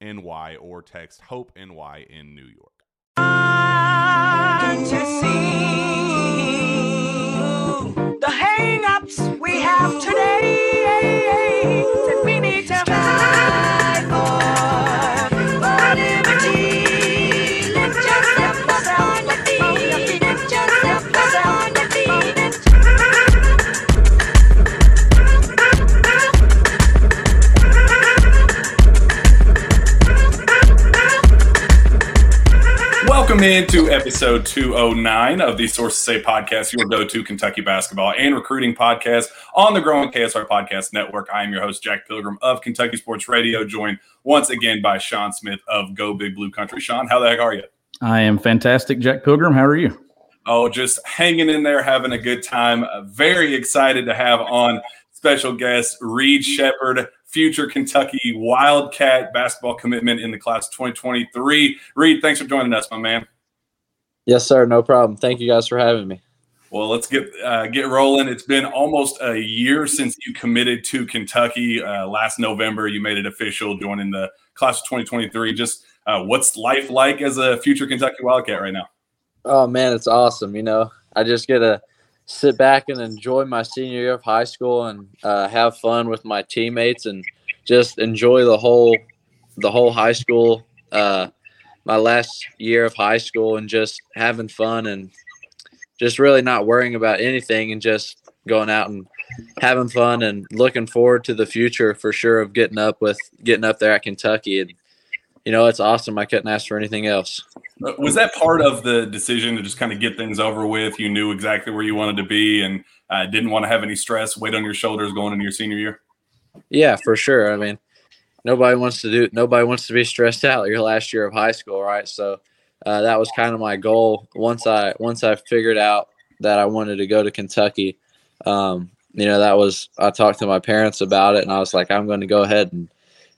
NY or text Hope NY in New York. The hang-ups we have today need to into episode 209 of the Sources Say podcast, your go to Kentucky basketball and recruiting podcast on the growing KSR Podcast Network. I am your host, Jack Pilgrim of Kentucky Sports Radio, joined once again by Sean Smith of Go Big Blue Country. Sean, how the heck are you? I am fantastic, Jack Pilgrim. How are you? Oh, just hanging in there, having a good time. Very excited to have on special guest Reed Sheppard, future Kentucky Wildcat basketball commitment in the class of 2023. Reed, thanks for joining us, my man. Yes, sir. No problem. Thank you guys for having me. Well, let's get uh, get rolling. It's been almost a year since you committed to Kentucky. Uh, last November, you made it official, joining the class of 2023. Just uh, what's life like as a future Kentucky Wildcat right now? Oh man, it's awesome. You know, I just get to sit back and enjoy my senior year of high school and uh, have fun with my teammates and just enjoy the whole the whole high school. My last year of high school and just having fun and just really not worrying about anything and just going out and having fun and looking forward to the future for sure of getting up with getting up there at Kentucky and you know it's awesome. I couldn't ask for anything else. Uh, Was that part of the decision to just kind of get things over with? You knew exactly where you wanted to be and uh, didn't want to have any stress, weight on your shoulders going into your senior year. Yeah, for sure. I mean, nobody wants to do nobody wants to be stressed out your last year of high school, right? So uh, that was kind of my goal once I once I figured out that I wanted to go to Kentucky. Um, you know, that was I talked to my parents about it, and I was like, I'm going to go ahead and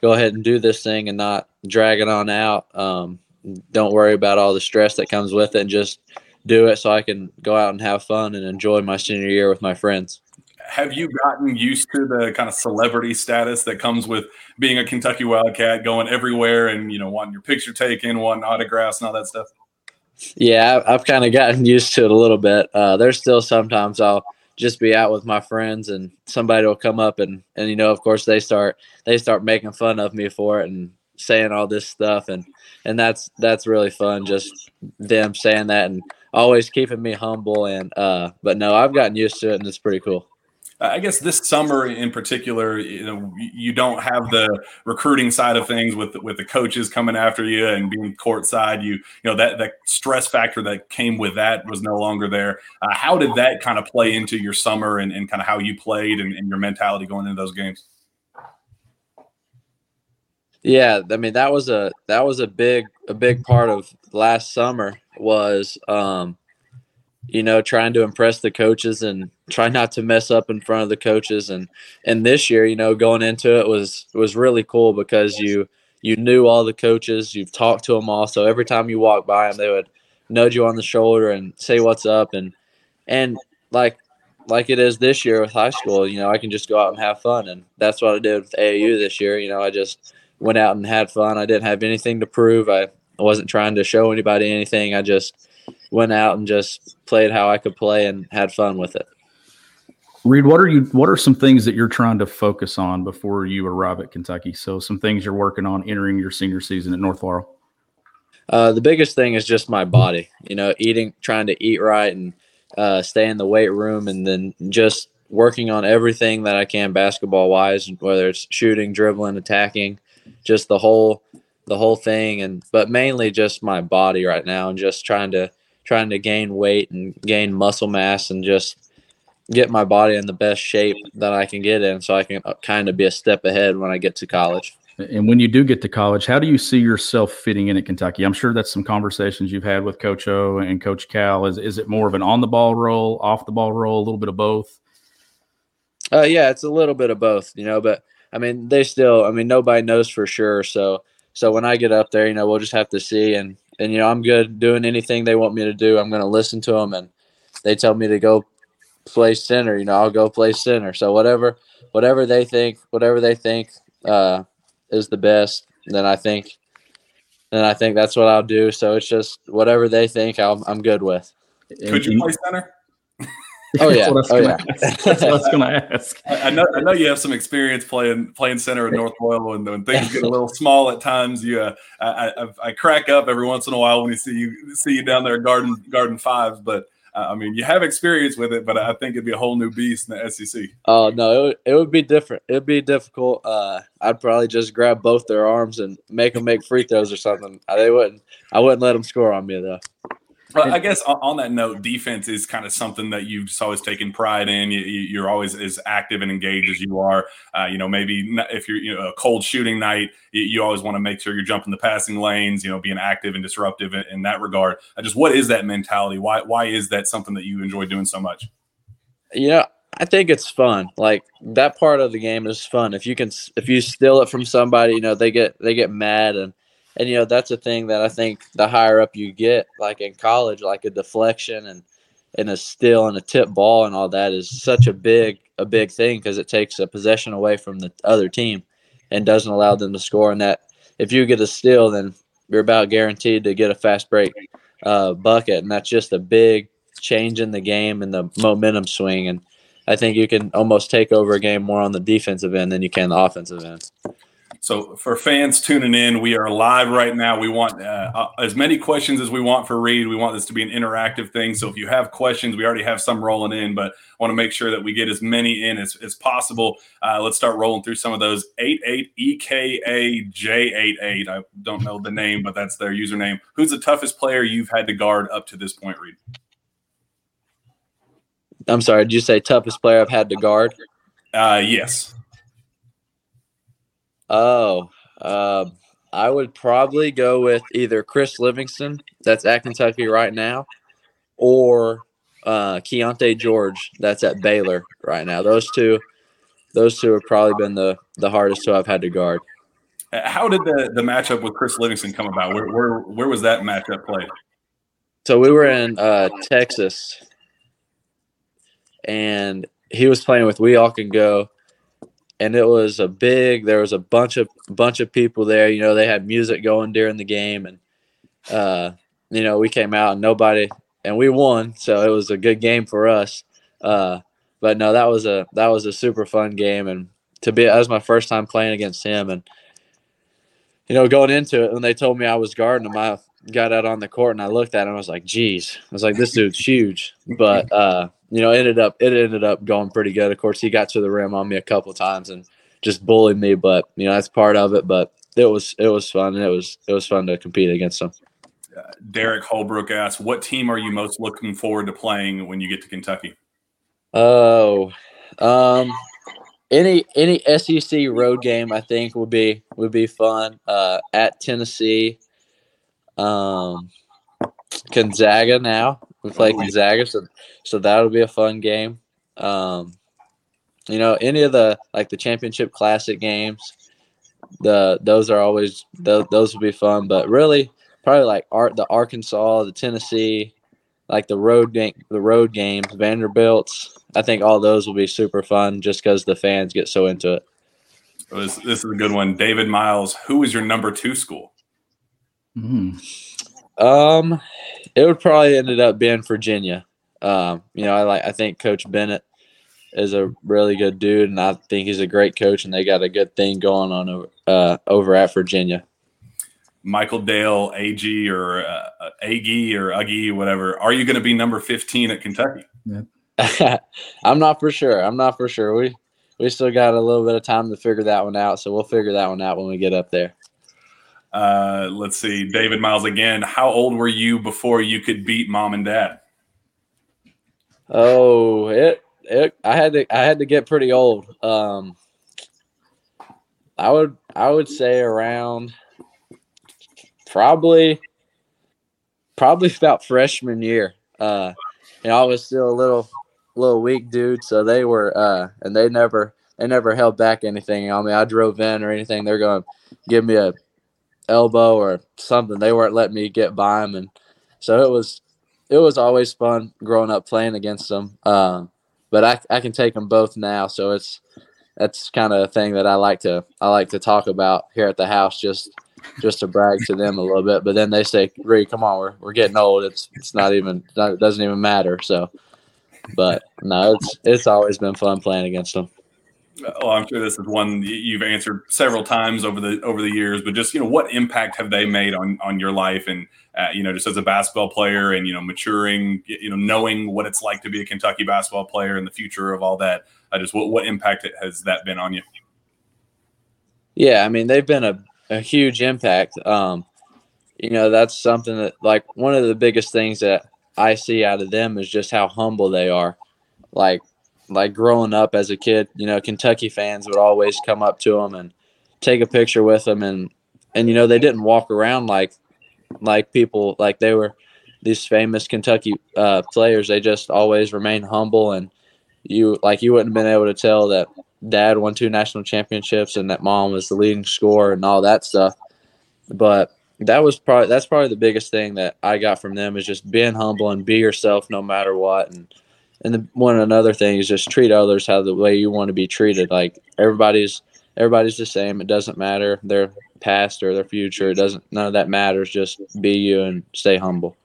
go ahead and do this thing and not drag it on out. Um, don't worry about all the stress that comes with it, and just do it so I can go out and have fun and enjoy my senior year with my friends. Have you gotten used to the kind of celebrity status that comes with being a Kentucky Wildcat, going everywhere and you know wanting your picture taken, wanting autographs, and all that stuff? Yeah, I've kind of gotten used to it a little bit. Uh, there's still sometimes I'll just be out with my friends and somebody will come up and and you know of course they start they start making fun of me for it and saying all this stuff and and that's that's really fun just them saying that and always keeping me humble and uh but no I've gotten used to it and it's pretty cool. I guess this summer in particular, you know, you don't have the recruiting side of things with with the coaches coming after you and being courtside. You you know that that stress factor that came with that was no longer there. Uh, how did that kind of play into your summer and, and kind of how you played and, and your mentality going into those games? Yeah, I mean that was a that was a big a big part of last summer was um you know, trying to impress the coaches and try not to mess up in front of the coaches. And and this year, you know, going into it was was really cool because you you knew all the coaches, you've talked to them all. So every time you walk by them, they would nudge you on the shoulder and say what's up. And and like like it is this year with high school, you know, I can just go out and have fun. And that's what I did with AAU this year. You know, I just went out and had fun. I didn't have anything to prove. I, I wasn't trying to show anybody anything. I just went out and just played how I could play and had fun with it. Reed, what are you? What are some things that you're trying to focus on before you arrive at Kentucky? So, some things you're working on entering your senior season at North Laurel. Uh, the biggest thing is just my body. You know, eating, trying to eat right, and uh, stay in the weight room, and then just working on everything that I can basketball wise, whether it's shooting, dribbling, attacking, just the whole the whole thing, and but mainly just my body right now, and just trying to trying to gain weight and gain muscle mass and just get my body in the best shape that I can get in so I can uh, kind of be a step ahead when I get to college. And when you do get to college, how do you see yourself fitting in at Kentucky? I'm sure that's some conversations you've had with Coach O and Coach Cal. Is is it more of an on the ball role, off the ball role, a little bit of both? Uh, yeah, it's a little bit of both, you know. But I mean, they still, I mean, nobody knows for sure. So, so when I get up there, you know, we'll just have to see. And and you know, I'm good doing anything they want me to do. I'm going to listen to them, and they tell me to go play center. You know, I'll go play center. So whatever, whatever they think, whatever they think uh, is the best, then I think, then I think that's what I'll do. So it's just whatever they think, i am good with. Could you play center? Oh yeah, that's oh yeah. yeah. that's what I was going to ask. I I know, I know you have some experience playing playing center at North Laurel, and when things get a little small at times, you uh, I, I, I crack up every once in a while when you see you see you down there at Garden Garden Fives. But uh, I mean, you have experience with it, but I think it'd be a whole new beast in the SEC. Oh no, it would, it would be different. It'd be difficult. Uh, I'd probably just grab both their arms and make them make free throws or something. They wouldn't. I wouldn't let them score on me though. I guess on, that note, defense is kind of something that you've just always taken pride in. You, you're always as active and engaged as you are. Uh, you know, maybe if you're you know, a cold shooting night, you, you always want to make sure you're jumping the passing lanes. You know, being active and disruptive in, in that regard. Uh, just what is that mentality? Why why is that something that you enjoy doing so much? You know, I think it's fun. Like that part of the game is fun. If you can, if you steal it from somebody, you know, they get they get mad and and you know that's a thing that I think the higher up you get, like in college, like a deflection and and a steal and a tip ball and all that is such a big a big thing because it takes a possession away from the other team and doesn't allow them to score. And that if you get a steal, then you're about guaranteed to get a fast break uh, bucket, and that's just a big change in the game and the momentum swing. And I think you can almost take over a game more on the defensive end than you can the offensive end. So, for fans tuning in, we are live right now. We want uh, uh, as many questions as we want for Reed. We want this to be an interactive thing. So, if you have questions, we already have some rolling in, but I want to make sure that we get as many in as, as possible. Uh, let's start rolling through some of those. 88EKAJ88. I don't know the name, but that's their username. Who's the toughest player you've had to guard up to this point, Reed? I'm sorry, did you say toughest player I've had to guard? Uh, yes. Oh, uh, I would probably go with either Chris Livingston, that's at Kentucky right now, or uh, Keyonte George, that's at Baylor right now. Those two, those two have probably been the the hardest two I've had to guard. Uh, How did the, the matchup with Chris Livingston come about? Where, where, where was that matchup played? So we were in uh, Texas, and he was playing with We All Can Go, and it was a big. There was a bunch of bunch of people there. You know, they had music going during the game, and uh, you know, we came out and nobody, and we won, so it was a good game for us. Uh, but no, that was a that was a super fun game, and to be that was my first time playing against him, and you know, going into it when they told me I was guarding him, I got out on the court and I looked at him. I was like, "Geez," I was like, "This dude's huge." But uh, you know, it ended up it ended up going pretty good. Of course, he got to the rim on me a couple times and just bullied me, but you know that's part of it. But it was it was fun and it was it was fun to compete against him. Derek Holbrook asks, "What team are you most looking forward to playing when you get to Kentucky?" Oh, um, any any SEC road game I think would be would be fun. Uh, at Tennessee, um, Gonzaga. Now we play Gonzaga, so so that'll be a fun game. Um, you know, any of the like the championship classic games, the those are always those, those will be fun. But really, probably like art the Arkansas, the Tennessee, like the road game, the road games, Vanderbilt's. I think all those will be super fun just because the fans get so into it. This, this is a good one. David Miles, who is your number two school? Mm. Um, it would probably ended up being Virginia. Um, you know, I like I think Coach Bennett is a really good dude, and I think he's a great coach, and they got a good thing going on over uh, over at Virginia. Michael Dale, AG or uh, Ag or Uggy, whatever. Are you going to be number fifteen at Kentucky? I'm not for sure. I'm not for sure. We we still got a little bit of time to figure that one out, so we'll figure that one out when we get up there. Uh, let's see, David Miles again. How old were you before you could beat mom and dad? Oh, it it I had to I had to get pretty old. Um, I would I would say around probably probably about freshman year. Uh, I was still a little little weak dude, so they were uh, and they never they never held back anything on me. I drove in or anything, they're going to give me a elbow or something. They weren't letting me get by them, and so it was it was always fun growing up playing against them. Uh, but I I can take them both now, so it's that's kind of a thing that I like to I like to talk about here at the house just just to brag to them a little bit. But then they say, "Ree, come on, we're we're getting old. It's it's not even it doesn't even matter." So, but no, it's it's always been fun playing against them. Oh, I'm sure this is one you've answered several times over the over the years. But just you know, what impact have they made on on your life and uh, you know, just as a basketball player and you know, maturing, you know, knowing what it's like to be a Kentucky basketball player and the future of all that. I just what what impact has that been on you? Yeah, I mean, they've been a a huge impact. Um, you know, that's something that like one of the biggest things that I see out of them is just how humble they are. Like like growing up as a kid, you know, Kentucky fans would always come up to them and take a picture with them and and you know, they didn't walk around like like people like they were these famous Kentucky uh, players. They just always remain humble and you like you wouldn't have been able to tell that dad won two national championships and that mom was the leading scorer and all that stuff. But that was probably that's probably the biggest thing that I got from them is just being humble and be yourself no matter what. And and the, one another thing is just treat others how the way you want to be treated. Like everybody's everybody's the same. It doesn't matter their past or their future. It doesn't none of that matters. Just be you and stay humble.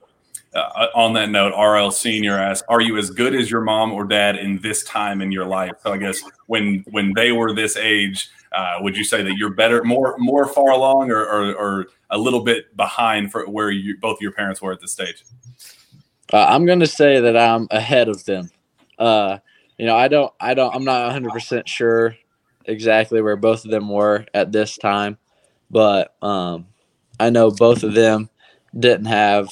Uh, on that note, RL Senior asks, "Are you as good as your mom or dad in this time in your life?" So I guess when when they were this age, uh, would you say that you're better, more more far along, or, or, or a little bit behind for where you both your parents were at this stage? Uh, I'm going to say that I'm ahead of them. Uh, you know, I don't, I don't, I'm not 100 percent sure exactly where both of them were at this time, but um, I know both of them didn't have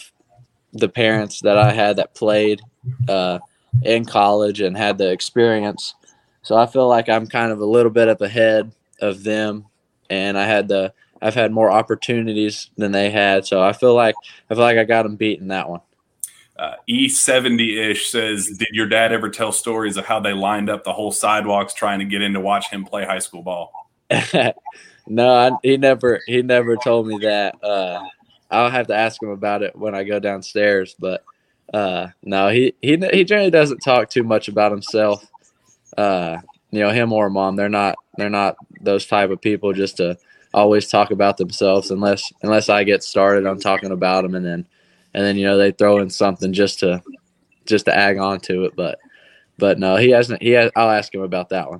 the parents that I had that played uh, in college and had the experience. So I feel like I'm kind of a little bit up ahead of them, and I had the I've had more opportunities than they had. So I feel like I feel like I got them beaten that one. Uh, E70 ish says, Did your dad ever tell stories of how they lined up the whole sidewalks trying to get in to watch him play high school ball? no, I, he never he never told me that. Uh, I'll have to ask him about it when I go downstairs. But uh, no, he he he generally doesn't talk too much about himself. Uh, you know, him or mom, they're not they're not those type of people just to always talk about themselves unless unless I get started on talking about them and then and then you know they throw in something just to just to ag on to it. But but no, he hasn't. He has. I'll ask him about that one.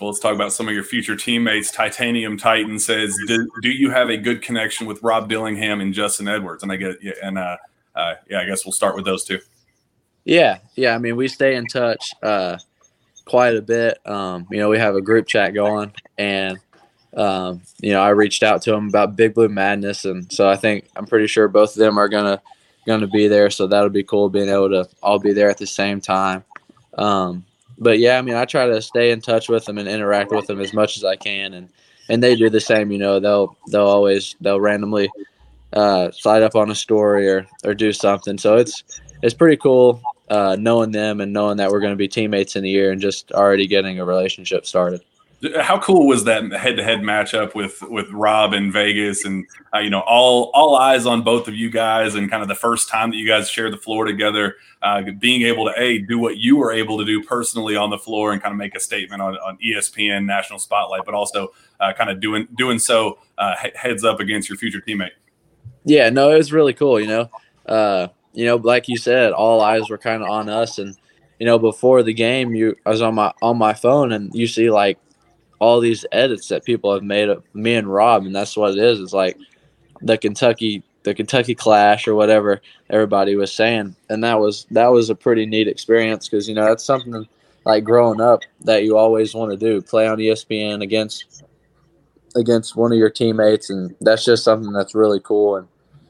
Well, let's talk about some of your future teammates. Titanium Titan says, "Do, do you have a good connection with Rob Dillingham and Justin Edwards?" And I get, yeah, and uh, uh, yeah, I guess we'll start with those two. Yeah, yeah. I mean, we stay in touch uh, quite a bit. Um, you know, we have a group chat going, and um, you know, I reached out to them about Big Blue Madness, and so I think I'm pretty sure both of them are gonna gonna be there. So that'll be cool being able to all be there at the same time. Um, but yeah, I mean, I try to stay in touch with them and interact with them as much as I can, and and they do the same. You know, they'll they'll always they'll randomly uh, slide up on a story or or do something. So it's it's pretty cool uh, knowing them and knowing that we're going to be teammates in the year and just already getting a relationship started. How cool was that head-to-head matchup with with Rob in Vegas, and uh, you know all all eyes on both of you guys, and kind of the first time that you guys shared the floor together, uh, being able to a do what you were able to do personally on the floor and kind of make a statement on, on ESPN national spotlight, but also uh, kind of doing doing so uh, heads up against your future teammate. Yeah, no, it was really cool. You know, uh, you know, like you said, all eyes were kind of on us, and you know, before the game, you I was on my on my phone, and you see like all these edits that people have made of me and Rob, and that's what it is. It's like the Kentucky the Kentucky Clash or whatever everybody was saying, and that was that was a pretty neat experience because you know that's something like growing up that you always want to do play on ESPN against against one of your teammates, and that's just something that's really cool. And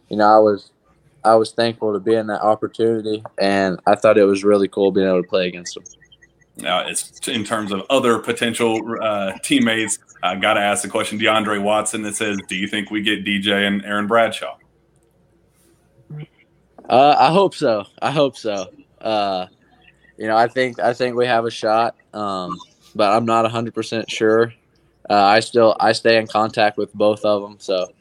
you know, I was I was thankful to be in that opportunity, and I thought it was really cool being able to play against them. Now, it's in terms of other potential uh, teammates. I got to ask the question, DeAndre Watson, that says, "Do you think we get DJ and Aaron Bradshaw?" Uh, I hope so. I hope so. Uh, you know, I think I think we have a shot, um, but I'm not 100 percent sure. Uh, I still I stay in contact with both of them, so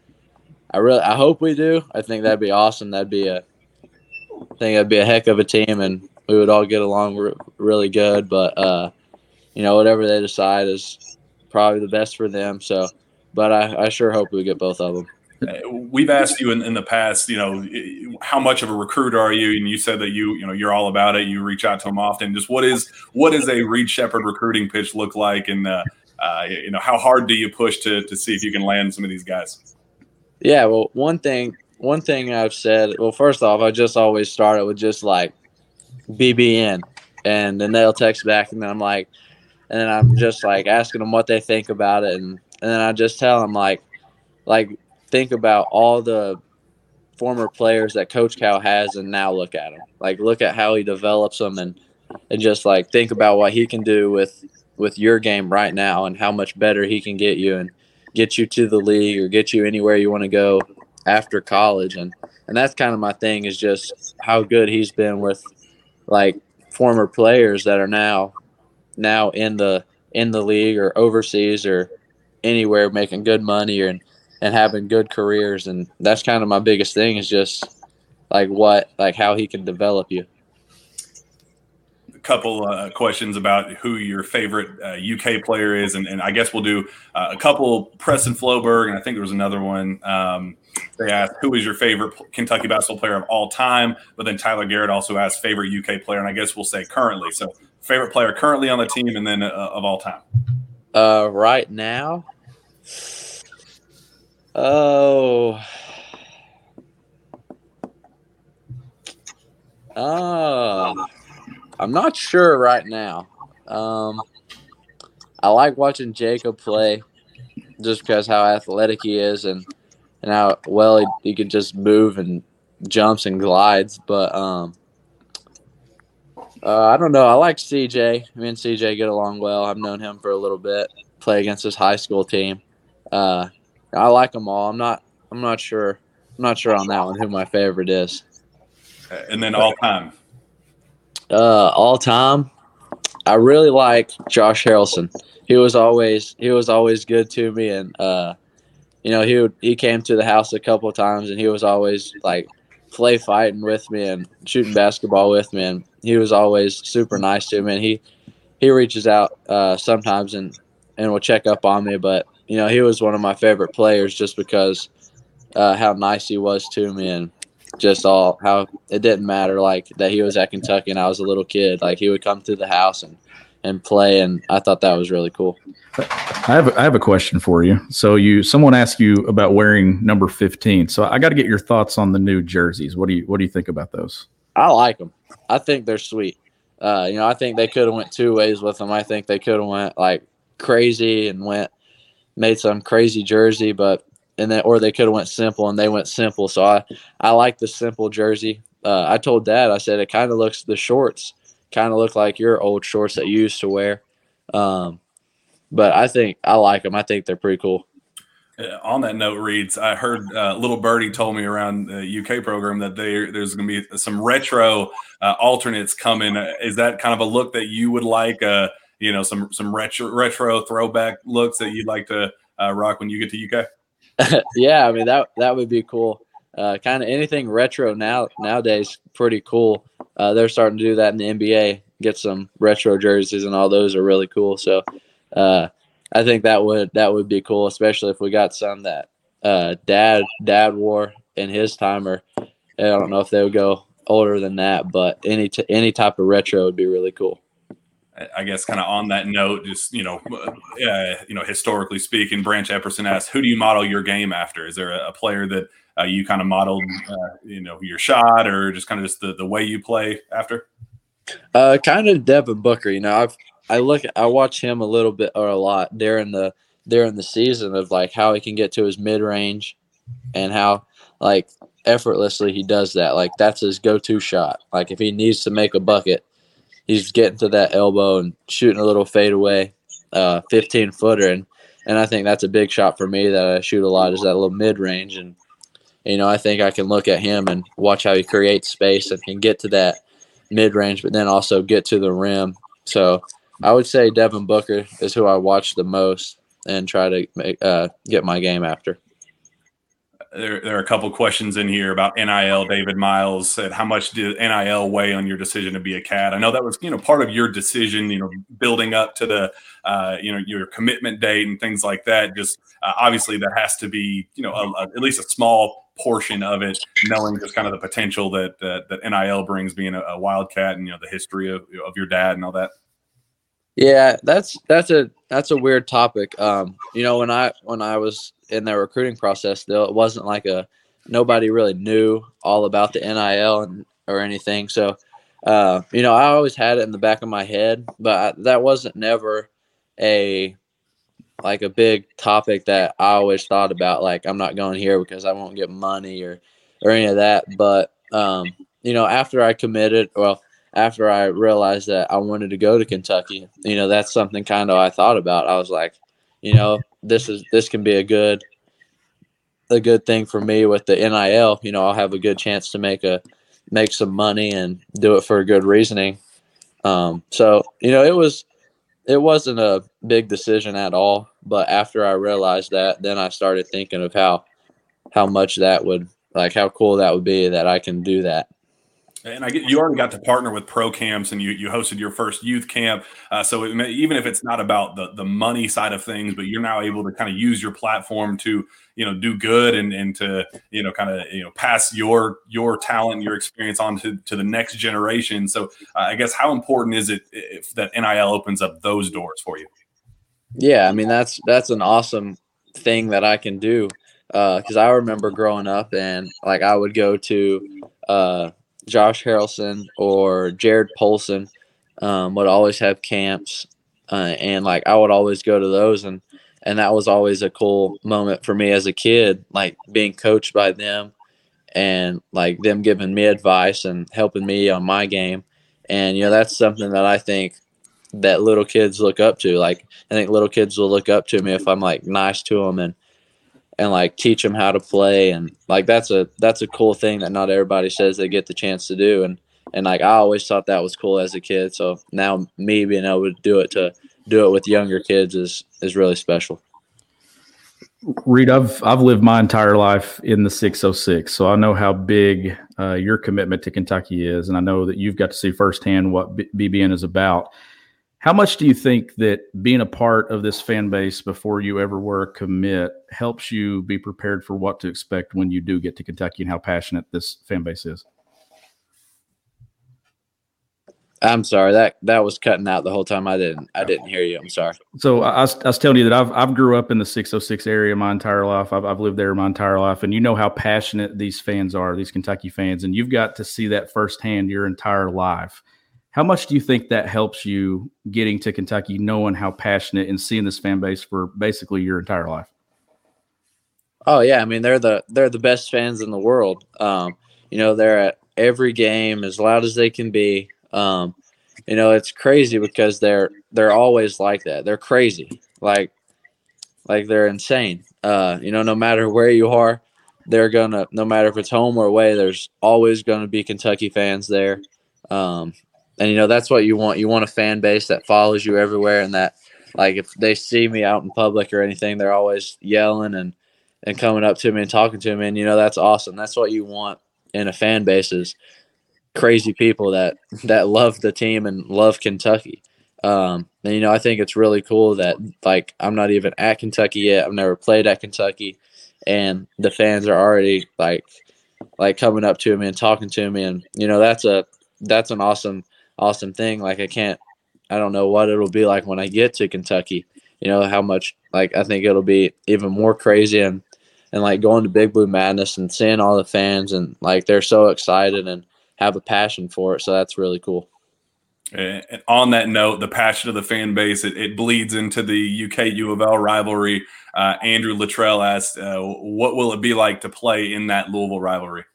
I really I hope we do. I think that'd be awesome. That'd be a I think that'd be a heck of a team, and we would all get along re- really good. But uh, you know, whatever they decide is probably the best for them. So, but I, I sure hope we get both of them. We've asked you in, in the past, you know, how much of a recruiter are you? And you said that you, you know, you're all about it. You reach out to them often. Just what is what is a Reed Sheppard recruiting pitch look like, and uh, uh, you know, how hard do you push to to see if you can land some of these guys? Yeah, well, one thing one thing I've said. Well, first off, I just always start it with just like BBN, and then they'll text back, and then I'm like, and then I'm just like asking them what they think about it, and and then I just tell them like, like think about all the former players that Coach Cal has, and now look at them. Like look at how he develops them, and and just like think about what he can do with with your game right now, and how much better he can get you, and get you to the league or get you anywhere you want to go after college, and and that's kind of my thing is just how good he's been with like former players that are now now in the in the league or overseas or anywhere making good money or, and and having good careers. And that's kind of my biggest thing is just like what like how he can develop you couple uh, questions about who your favorite uh, UK player is, and, and, I guess we'll do uh, a couple Preston Floberg, and I think there was another one. Um, they asked who is your favorite Kentucky basketball player of all time, but then Tyler Garrett also asked favorite UK player, and I guess we'll say currently. So favorite player currently on the team, and then uh, of all time. Uh, right now, oh. Uh, I'm not sure right now. Um, I like watching Jacob play just because how athletic he is and and how well he, he can just move and jumps and glides. But um, uh, I don't know. I like CJ. Me and CJ get along well. I've known him for a little bit. Play against his high school team. Uh, I like them all. I'm not. I'm not sure. I'm not sure on that one who my favorite is. And then all time. Uh, all time, I really like Josh Harrelson. He was always he was always good to me, and uh, you know, he would, he came to the house a couple of times and he was always like play fighting with me and shooting basketball with me, and he was always super nice to me. And he he reaches out uh, sometimes and and will check up on me, but you know, he was one of my favorite players just because uh, how nice he was to me and just all how it didn't matter like that he was at Kentucky and I was a little kid. Like he would come to the house and and play, and I thought that was really cool. I have a, I have a question for you. So you someone asked you about wearing number fifteen. So I got to get your thoughts on the new jerseys. What do you what do you think about those? I like them. I think they're sweet. Uh, you know, I think they could have went two ways with them. I think they could have went like crazy and went made some crazy jersey, but and then or they could have went simple and they went simple. So I I like the simple jersey. Uh, I told Dad I said it kind of looks the shorts kind of look like your old shorts that you used to wear. Um, but I think I like them. I think they're pretty cool. Uh, on that note, reads I heard uh, little birdie told me around the UK program that they, there's going to be some retro uh, alternates coming. Uh, is that kind of a look that you would like? Uh, you know, some some retro retro throwback looks that you'd like to uh, rock when you get to UK. yeah, I mean that that would be cool. Uh, kind of anything retro now nowadays, pretty cool. Uh, they're starting to do that in the NBA. Get some retro jerseys and all those are really cool. So uh, I think that would that would be cool, especially if we got some that uh, dad dad wore in his time, or I don't know if they would go older than that, but any t- any type of retro would be really cool. I guess kind of on that note, just you know, uh, you know, historically speaking, Branch Epperson asked, "Who do you model your game after? Is there a, a player that uh, you kind of modeled, uh, you know, your shot, or just kind of just the, the way you play after?" Uh, kind of Devin Booker. You know, I've I look I watch him a little bit or a lot during the during the season of like how he can get to his mid range and how like effortlessly he does that. Like that's his go to shot. Like if he needs to make a bucket, he's getting to that elbow and shooting a little fadeaway, uh, 15 footer. And, and I think that's a big shot for me that I shoot a lot is that little mid range. And, you know, I think I can look at him and watch how he creates space and can get to that mid range, but then also get to the rim. So I would say Devin Booker is who I watch the most and try to make, uh, get my game after. There, there are a couple questions in here about NIL. David Miles said, "How much did NIL weigh on your decision to be a cat?" I know that was, you know, part of your decision. You know, building up to the, uh, you know, your commitment date and things like that. Just uh, obviously, there has to be, you know, a, a, at least a small portion of it, knowing just kind of the potential that that, that NIL brings, being a, a wildcat, and you know, the history of, of your dad and all that. Yeah, that's that's a that's a weird topic. Um, you know, when I when I was in the recruiting process, though, it wasn't like a nobody really knew all about the NIL and or anything. So, uh, you know, I always had it in the back of my head, but I, that wasn't never a like a big topic that I always thought about. Like, I'm not going here because I won't get money or or any of that. But um, you know, after I committed, well after I realized that I wanted to go to Kentucky, you know, that's something kind of I thought about. I was like, you know, this is this can be a good a good thing for me with the NIL. You know, I'll have a good chance to make a make some money and do it for a good reasoning. Um, so you know, it was it wasn't a big decision at all. But after I realized that, then I started thinking of how how much that would like how cool that would be that I can do that. And I get you already got to partner with pro camps, and you you hosted your first youth camp. Uh, so may, even if it's not about the the money side of things, but you're now able to kind of use your platform to you know do good and and to you know kind of you know pass your your talent, your experience on to, to the next generation. So uh, I guess how important is it if that NIL opens up those doors for you? Yeah, I mean that's that's an awesome thing that I can do because uh, I remember growing up and like I would go to uh, Josh Harrelson or Jarrod Polson um, would always have camps, uh, and like I would always go to those, and and that was always a cool moment for me as a kid, like being coached by them, and like them giving me advice and helping me on my game, and you know that's something that I think that little kids look up to. Like I think little kids will look up to me if I'm like nice to them and and like teach them how to play and like that's a that's a cool thing that not everybody says they get the chance to do and and like I always thought that was cool as a kid so now me being able to do it to do it with younger kids is is really special. Reed, I've I've lived my entire life in the 606, so I know how big uh, your commitment to Kentucky is, and I know that you've got to see firsthand what BBN is about. How much do you think that being a part of this fan base before you ever were a commit helps you be prepared for what to expect when you do get to Kentucky and how passionate this fan base is? I'm sorry that that was cutting out the whole time. I didn't I didn't hear you. I'm sorry. So I, I was, I was telling you that I've I've grew up in the 606 area my entire life. I've, I've lived there my entire life, and you know how passionate these fans are, these Kentucky fans, and you've got to see that firsthand your entire life. How much do you think that helps you getting to Kentucky, knowing how passionate and seeing this fan base for basically your entire life? Oh yeah, I mean they're the they're the best fans in the world. Um, you know they're at every game as loud as they can be. Um, you know, it's crazy because they're they're always like that. They're crazy, like like they're insane. Uh, you know, no matter where you are, they're gonna no matter if it's home or away, there's always gonna be Kentucky fans there. Um, and you know that's what you want. You want a fan base that follows you everywhere, and that like if they see me out in public or anything, they're always yelling and and coming up to me and talking to me. And you know that's awesome. That's what you want in a fan base is crazy people that that love the team and love Kentucky. Um, and you know, I think it's really cool that like I'm not even at Kentucky yet. I've never played at Kentucky, and the fans are already like like coming up to me and talking to me, and you know that's a that's an awesome awesome thing. Like I can't, I don't know what it'll be like when I get to Kentucky. You know how much like I think it'll be even more crazy and and like going to Big Blue Madness and seeing all the fans and like they're so excited and have a passion for it. So that's really cool. And on that note, the passion of the fan base it, it bleeds into the UK U of L rivalry. Uh, Andrew Luttrell asked, uh, "What will it be like to play in that Louisville rivalry?"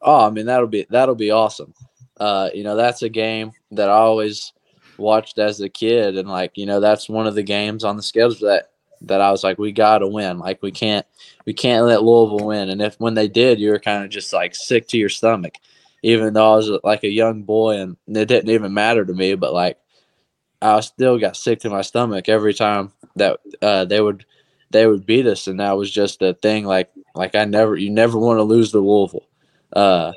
Oh, I mean that'll be that'll be awesome. Uh, you know, that's a game that I always watched as a kid, and like you know, that's one of the games on the schedule that that I was like, we got to win. Like we can't we can't let Louisville win. And if when they did, you were kind of just like sick to your stomach even though I was like a young boy and it didn't even matter to me, but like I still got sick to my stomach every time that uh, they would they would beat us, and that was just a thing. Like like I never you never want to lose the Louisville. Uh,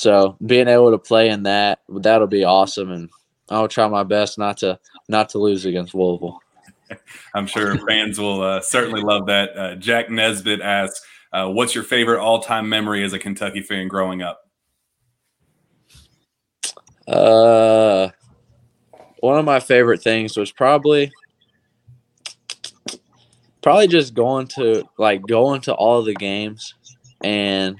so being able to play in that that'll be awesome, and I'll try my best not to not to lose against Louisville. I'm sure fans will uh, certainly love that. Uh, Jack Nesbitt asks, uh, "What's your favorite all-time memory as a Kentucky fan growing up?" Uh, one of my favorite things was probably probably just going to like going to all the games and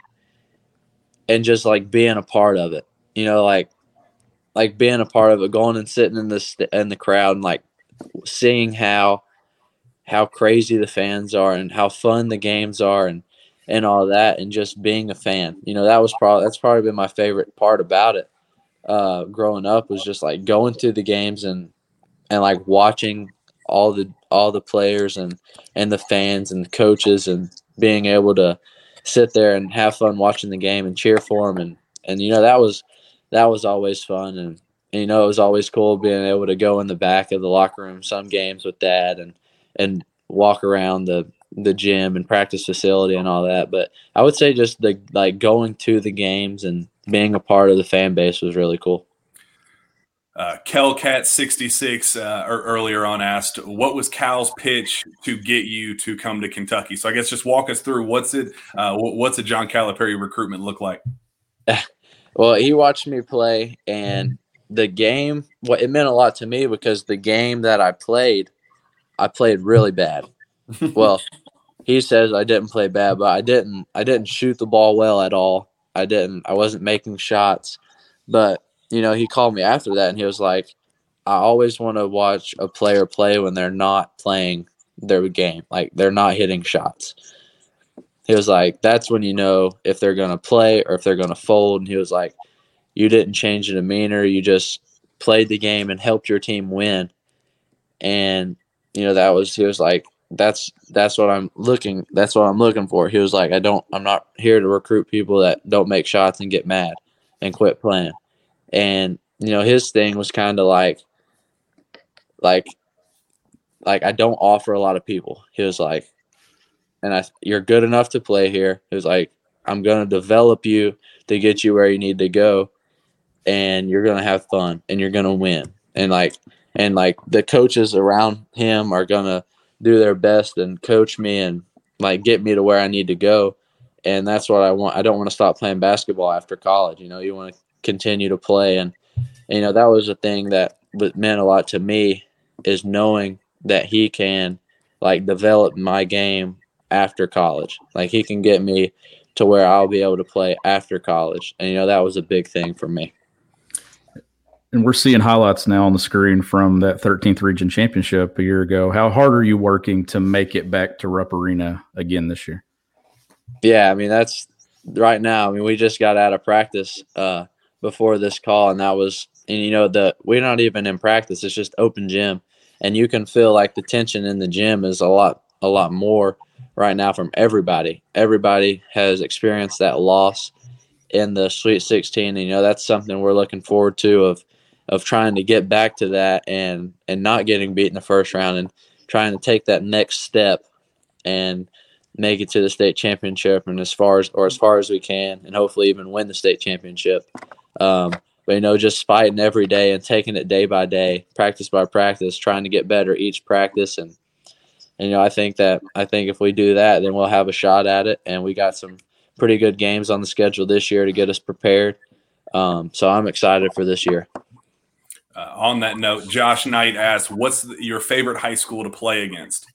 and just like being a part of it. You know, like like being a part of it, going and sitting in the st- in the crowd and like seeing how how crazy the fans are and how fun the games are and and all that and just being a fan. You know, that was probably that's probably been my favorite part about it uh, growing up was just like going to the games and and like watching all the all the players and and the fans and the coaches and being able to sit there and have fun watching the game and cheer for them and and you know that was that was always fun and, and you know it was always cool being able to go in the back of the locker room some games with dad and and walk around the the gym and practice facility and all that but i would say just the like going to the games and being a part of the fan base was really cool. Uh, Kelcat66 uh, earlier on asked, "What was Cal's pitch to get you to come to Kentucky?" So I guess just walk us through what's it, uh, what's a John Calipari recruitment look like? well, he watched me play, and the game, well, it meant a lot to me because the game that I played, I played really bad. well, he says I didn't play bad, but I didn't. I didn't shoot the ball well at all. I didn't. I wasn't making shots. But, you know, he called me after that and he was like, I always want to watch a player play when they're not playing their game. Like they're not hitting shots. He was like, that's when you know if they're going to play or if they're going to fold. And he was like, you didn't change the demeanor. You just played the game and helped your team win. And, you know, that was, he was like, that's that's what I'm looking that's what I'm looking for. He was like, I don't I'm not here to recruit people that don't make shots and get mad and quit playing. And you know, his thing was kind of like like like I don't offer a lot of people. He was like and I you're good enough to play here. He was like I'm to develop you to get you where you need to go and you're to have fun and you're to win. And like and like the coaches around him are to do their best and coach me and like get me to where I need to go. And that's what I want. I don't want to stop playing basketball after college. You know, you want to continue to play and you know, that was a thing that that meant a lot to me is knowing that he can like develop my game after college. Like he can get me to where I'll be able to play after college. And you know, that was a big thing for me. And we're seeing highlights now on the screen from that 13th region championship a year ago. How hard are you working to make it back to Rupp Arena again this year? Yeah, I mean that's right now. I mean we just got out of practice uh, before this call, and that was and you know the we're not even in practice. It's just open gym, and you can feel like the tension in the gym is a lot a lot more right now from everybody. Everybody has experienced that loss in the Sweet 16. And, you know that's something we're looking forward to of of trying to get back to that and and not getting beat in the first round and trying to take that next step and make it to the state championship and as far as or as far as we can and hopefully even win the state championship. Um, but you know, just fighting every day and taking it day by day, practice by practice, trying to get better each practice and and you know, I think that I think if we do that, then we'll have a shot at it. And we got some pretty good games on the schedule this year to get us prepared. Um, so I'm excited for this year. Uh, on that note, Josh Knight asks, "What's your favorite high school to play against?"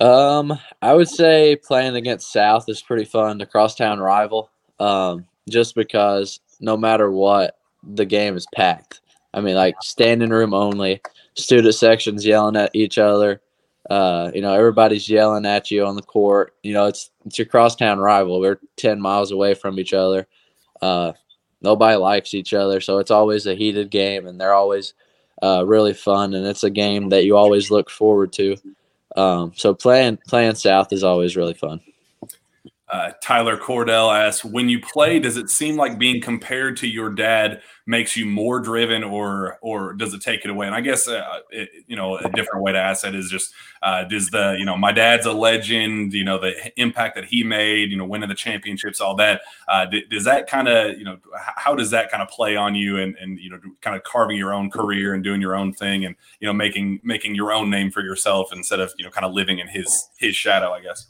Um, I would say playing against South is pretty fun, the crosstown rival. Um, just because no matter what, the game is packed. I mean, like standing room only, student sections yelling at each other. Uh, you know, everybody's yelling at you on the court. You know, it's it's your crosstown rival. We're ten miles away from each other. Uh, nobody likes each other, so it's always a heated game, and they're always uh, really fun. And it's a game that you always look forward to. Um, so playing playing South is always really fun. Uh, Tyler Cordell asks, "When you play, does it seem like being compared to your dad makes you more driven, or or does it take it away?" And I guess uh, it, you know a different way to ask that is just uh, does the you know my dad's a legend, you know the impact that he made, you know winning the championships, all that. Uh, does that kind of you know how does that kind of play on you, and and you know kind of carving your own career and doing your own thing, and you know making making your own name for yourself instead of you know kind of living in his his shadow, I guess.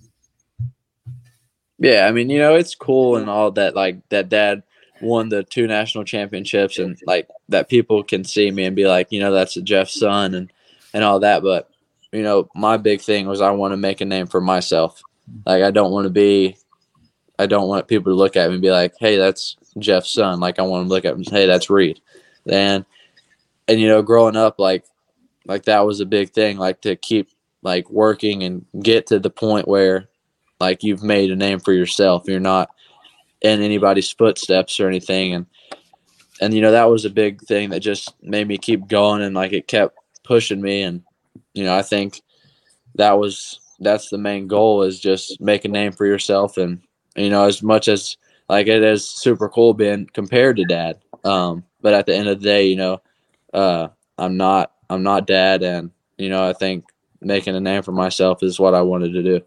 Yeah, I mean, you know, it's cool and all that. Like that, dad won the two national championships, and like that, people can see me and be like, you know, that's Jeff's son, and and all that. But you know, my big thing was I want to make a name for myself. Like I don't want to be, I don't want people to look at me and be like, hey, that's Jeff's son. Like I want to look at him, hey, that's Reed. And and you know, growing up, like like that was a big thing. Like to keep like working and get to the point where like you've made a name for yourself. You're not in anybody's footsteps or anything. And and you know that was a big thing that just made me keep going and like it kept pushing me. And you know I think that was that's the main goal is just make a name for yourself. And you know as much as like it is super cool being compared to dad. Um, but at the end of the day, you know, uh, I'm not I'm not dad, and you know I think making a name for myself is what I wanted to do.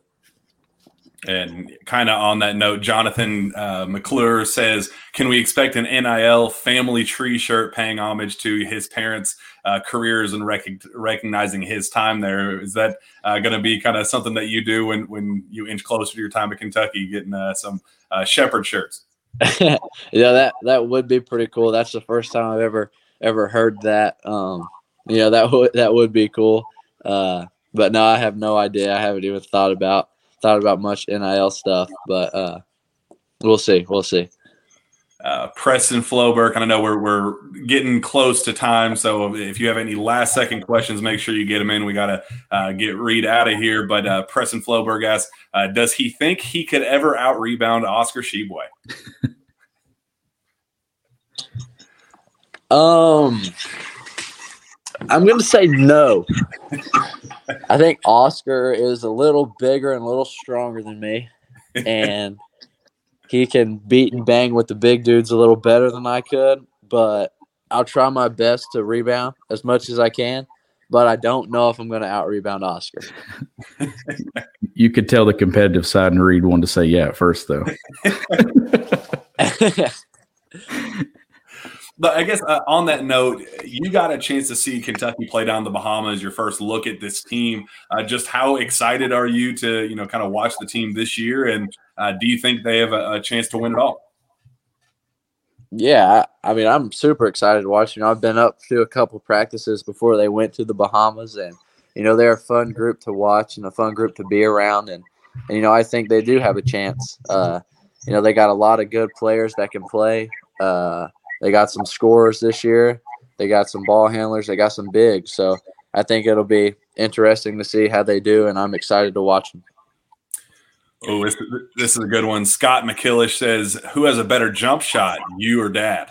And kind of on that note, Jonathan uh, McClure says, "Can we expect an NIL family tree shirt paying homage to his parents' uh, careers and rec- recognizing his time there? Is that uh, going to be kind of something that you do when when you inch closer to your time at Kentucky, getting uh, some uh, Sheppard shirts?" yeah, that that would be pretty cool. That's the first time I've ever ever heard that. Um, that would that would be cool. Uh, but no, I have no idea. I haven't even thought about thought about much NIL stuff, but uh, we'll see. We'll see. Uh, Preston Floberg, I know we're, we're getting close to time. So if you have any last second questions, make sure you get them in. We got to uh, get Reed out of here. But uh, Preston Floberg asks, uh, does he think he could ever out rebound Oscar Tshiebwe? um, I'm going to say no. I think Oscar is a little bigger and a little stronger than me, and he can beat and bang with the big dudes a little better than I could. But I'll try my best to rebound as much as I can. But I don't know if I'm going to out rebound Oscar. you could tell the competitive side and Reed wanted to say yeah at first, though. But I guess uh, on that note, you got a chance to see Kentucky play down the Bahamas. Your first look at this team. Uh, just how excited are you to you know kind of watch the team this year? And uh, do you think they have a, a chance to win it all? Yeah, I, I mean, I'm super excited to watch. You know, I've been up to a couple practices before they went to the Bahamas, and you know, they're a fun group to watch and a fun group to be around. And, and you know, I think they do have a chance. Uh, you know, they got a lot of good players that can play. Uh, they got some scorers this year. They got some ball handlers. They got some bigs. So I think it'll be interesting to see how they do, and I'm excited to watch them. Oh, this, this is a good one. Scott McKillish says, "Who has a better jump shot, you or Dad?"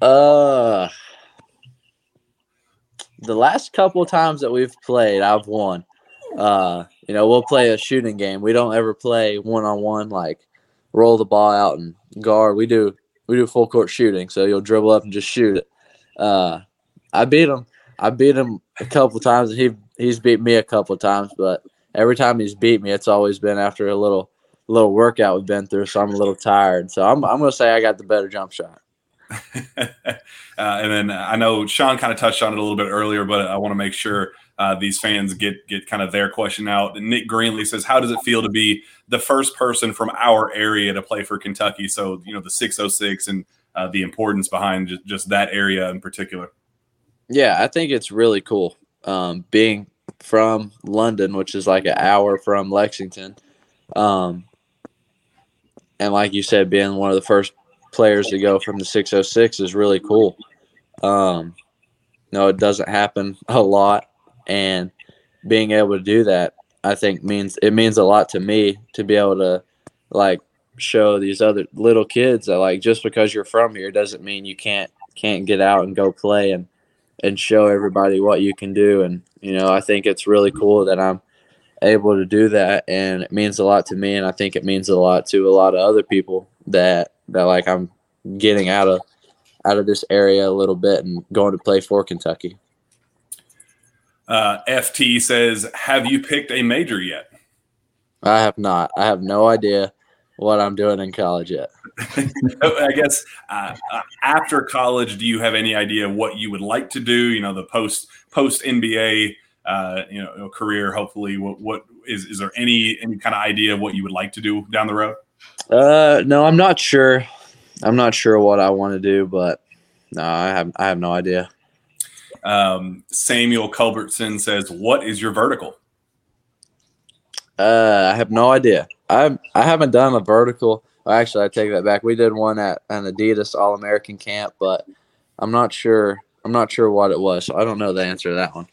Uh, the last couple of times that we've played, I've won. Uh, you know, we'll play a shooting game. We don't ever play one on one, like roll the ball out and guard. We do we do full court shooting, so you'll dribble up and just shoot it. Uh, I beat him. I beat him a couple times, and he he's beat me a couple times. But every time he's beat me, it's always been after a little little workout we've been through, so I'm a little tired. So I'm I'm gonna say I got the better jump shot. uh, and then I know Sean kind of touched on it a little bit earlier, but I want to make sure uh, these fans get get kind of their question out. And Nick Greenlee says, "How does it feel to be the first person from our area to play for Kentucky?" So you know the 606 and uh, the importance behind just, just that area in particular. Yeah, I think it's really cool um, being from London, which is like an hour from Lexington. Um, and like you said, being one of the first players to go from the 606 is really cool. Um, no, it doesn't happen a lot, and being able to do that, I think means it means a lot to me to be able to like show these other little kids that like just because you're from here doesn't mean you can't can't get out and go play and and show everybody what you can do. And you know, I think it's really cool that I'm able to do that, and it means a lot to me, and I think it means a lot to a lot of other people that that like I'm getting out of out of this area a little bit and going to play for Kentucky. Uh, FT says, "Have you picked a major yet?" I have not. I have no idea what I'm doing in college yet. I guess uh, uh, after college, do you have any idea what you would like to do? You know, the post post NBA, uh, you know, career. Hopefully, what what is is there any any kind of idea of what you would like to do down the road? Uh, no, I'm not sure. I'm not sure what I want to do, but no, I have I have no idea. Um, Samuel Culbertson says, "What is your vertical?" Uh, I have no idea. I I haven't done a vertical. Actually, I take that back. We did one at an Adidas All American camp, but I'm not sure. I'm not sure what it was, so I don't know the answer to that one.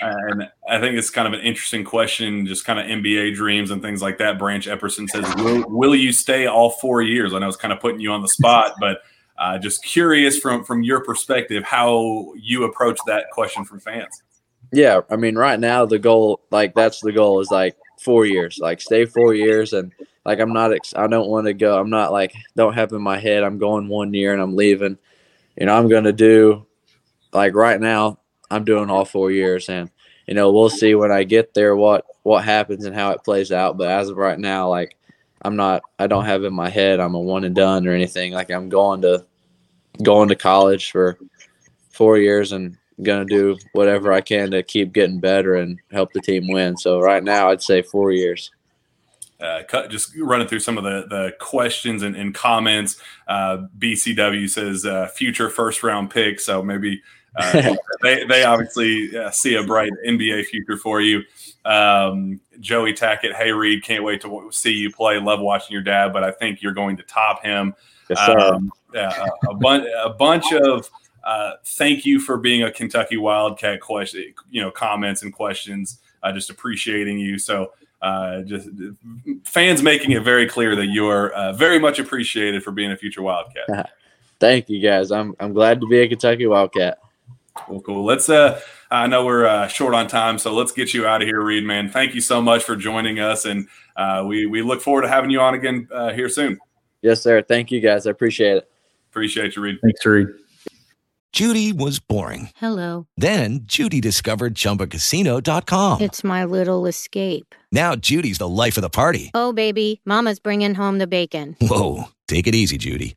And I think it's kind of an interesting question, just kind of NBA dreams and things like that. Branch Epperson says, "Will, will you stay all four years?" I know it's kind of putting you on the spot, but uh, just curious from from your perspective how you approach that question from fans. Yeah, I mean, right now the goal, like that's the goal, is like four years, like stay four years, and like I'm not, ex- I don't want to go. I'm not like don't have in my head I'm going one year and I'm leaving. You know, I'm gonna do like right now. I'm doing all four years, and you know we'll see when I get there what what happens and how it plays out. But as of right now, like I'm not, I don't have in my head I'm a one and done or anything. Like I'm going to going to college for four years and gonna do whatever I can to keep getting better and help the team win. So right now, I'd say four years. Uh, cut, just running through some of the, the questions and, and comments. Uh, BCW says uh, future first round pick, so maybe uh, they they obviously uh, see a bright NBA future for you. Um, Joey Tackett, hey Reed, can't wait to see you play. Love watching your dad, but I think you're going to top him. Yes, sir. Um, a, a, bunch a bunch of uh, thank you for being a Kentucky Wildcat question, you know, comments and questions. Uh, just appreciating you. So, uh, just fans making it very clear that you are uh, very much appreciated for being a future Wildcat. Thank you, guys. I'm I'm glad to be a Kentucky Wildcat. Well, cool. Let's. Uh, I know we're uh, short on time, so let's get you out of here, Reed. Man, thank you so much for joining us, and uh, we we look forward to having you on again uh, here soon. Yes, sir. Thank you, guys. I appreciate it. Appreciate you, Reed. Thanks, Reed. Judy was boring. Hello. Then Judy discovered ChumbaCasino.com. It's my little escape. Now Judy's the life of the party. Oh, baby, Mama's bringing home the bacon. Whoa, take it easy, Judy.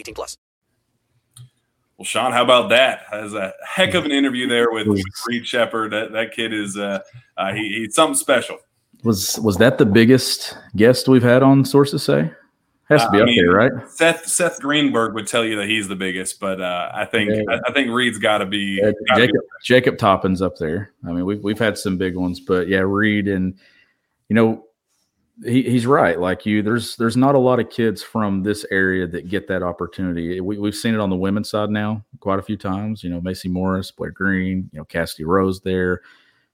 18 plus. Well, Sean, how about that? That was a heck of an interview there with, with Reed Sheppard. That that kid is uh, uh, he, he's something special. Was was that the biggest guest we've had on Sources Say? Has to be I up mean, there, right? Seth Seth Greenberg would tell you that he's the biggest, but uh, I think Yeah. I, I think Reed's got to be. Yeah, gotta be- Jacob Jacob Toppin's up there. I mean, we've we've had some big ones, but yeah, Reed and you know he, he's right. Like you, there's there's not a lot of kids from this area that get that opportunity. We, we've seen it on the women's side now quite a few times. You know, Maci Morris, Blair Green, you know, Cassidy Rose there.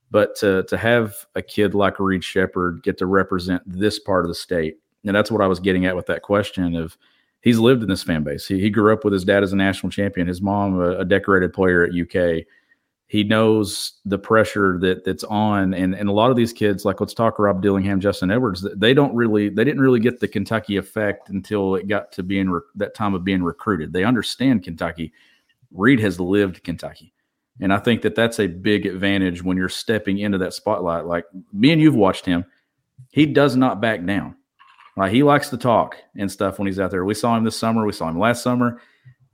But to to have a kid like Reed Sheppard get to represent this part of the state, and that's what I was getting at with that question of he's lived in this fan base. He, he grew up with his dad as a national champion, his mom a, a decorated player at UK. He knows the pressure that that's on, and and a lot of these kids, like let's talk Rob Dillingham, Justin Edwards, they don't really they didn't really get the Kentucky effect until it got to being re- that time of being recruited. They understand Kentucky. Reed has lived Kentucky. And I think that that's a big advantage when you're stepping into that spotlight. Like me and you've watched him, he does not back down. Like he likes to talk and stuff when he's out there. We saw him this summer. We saw him last summer.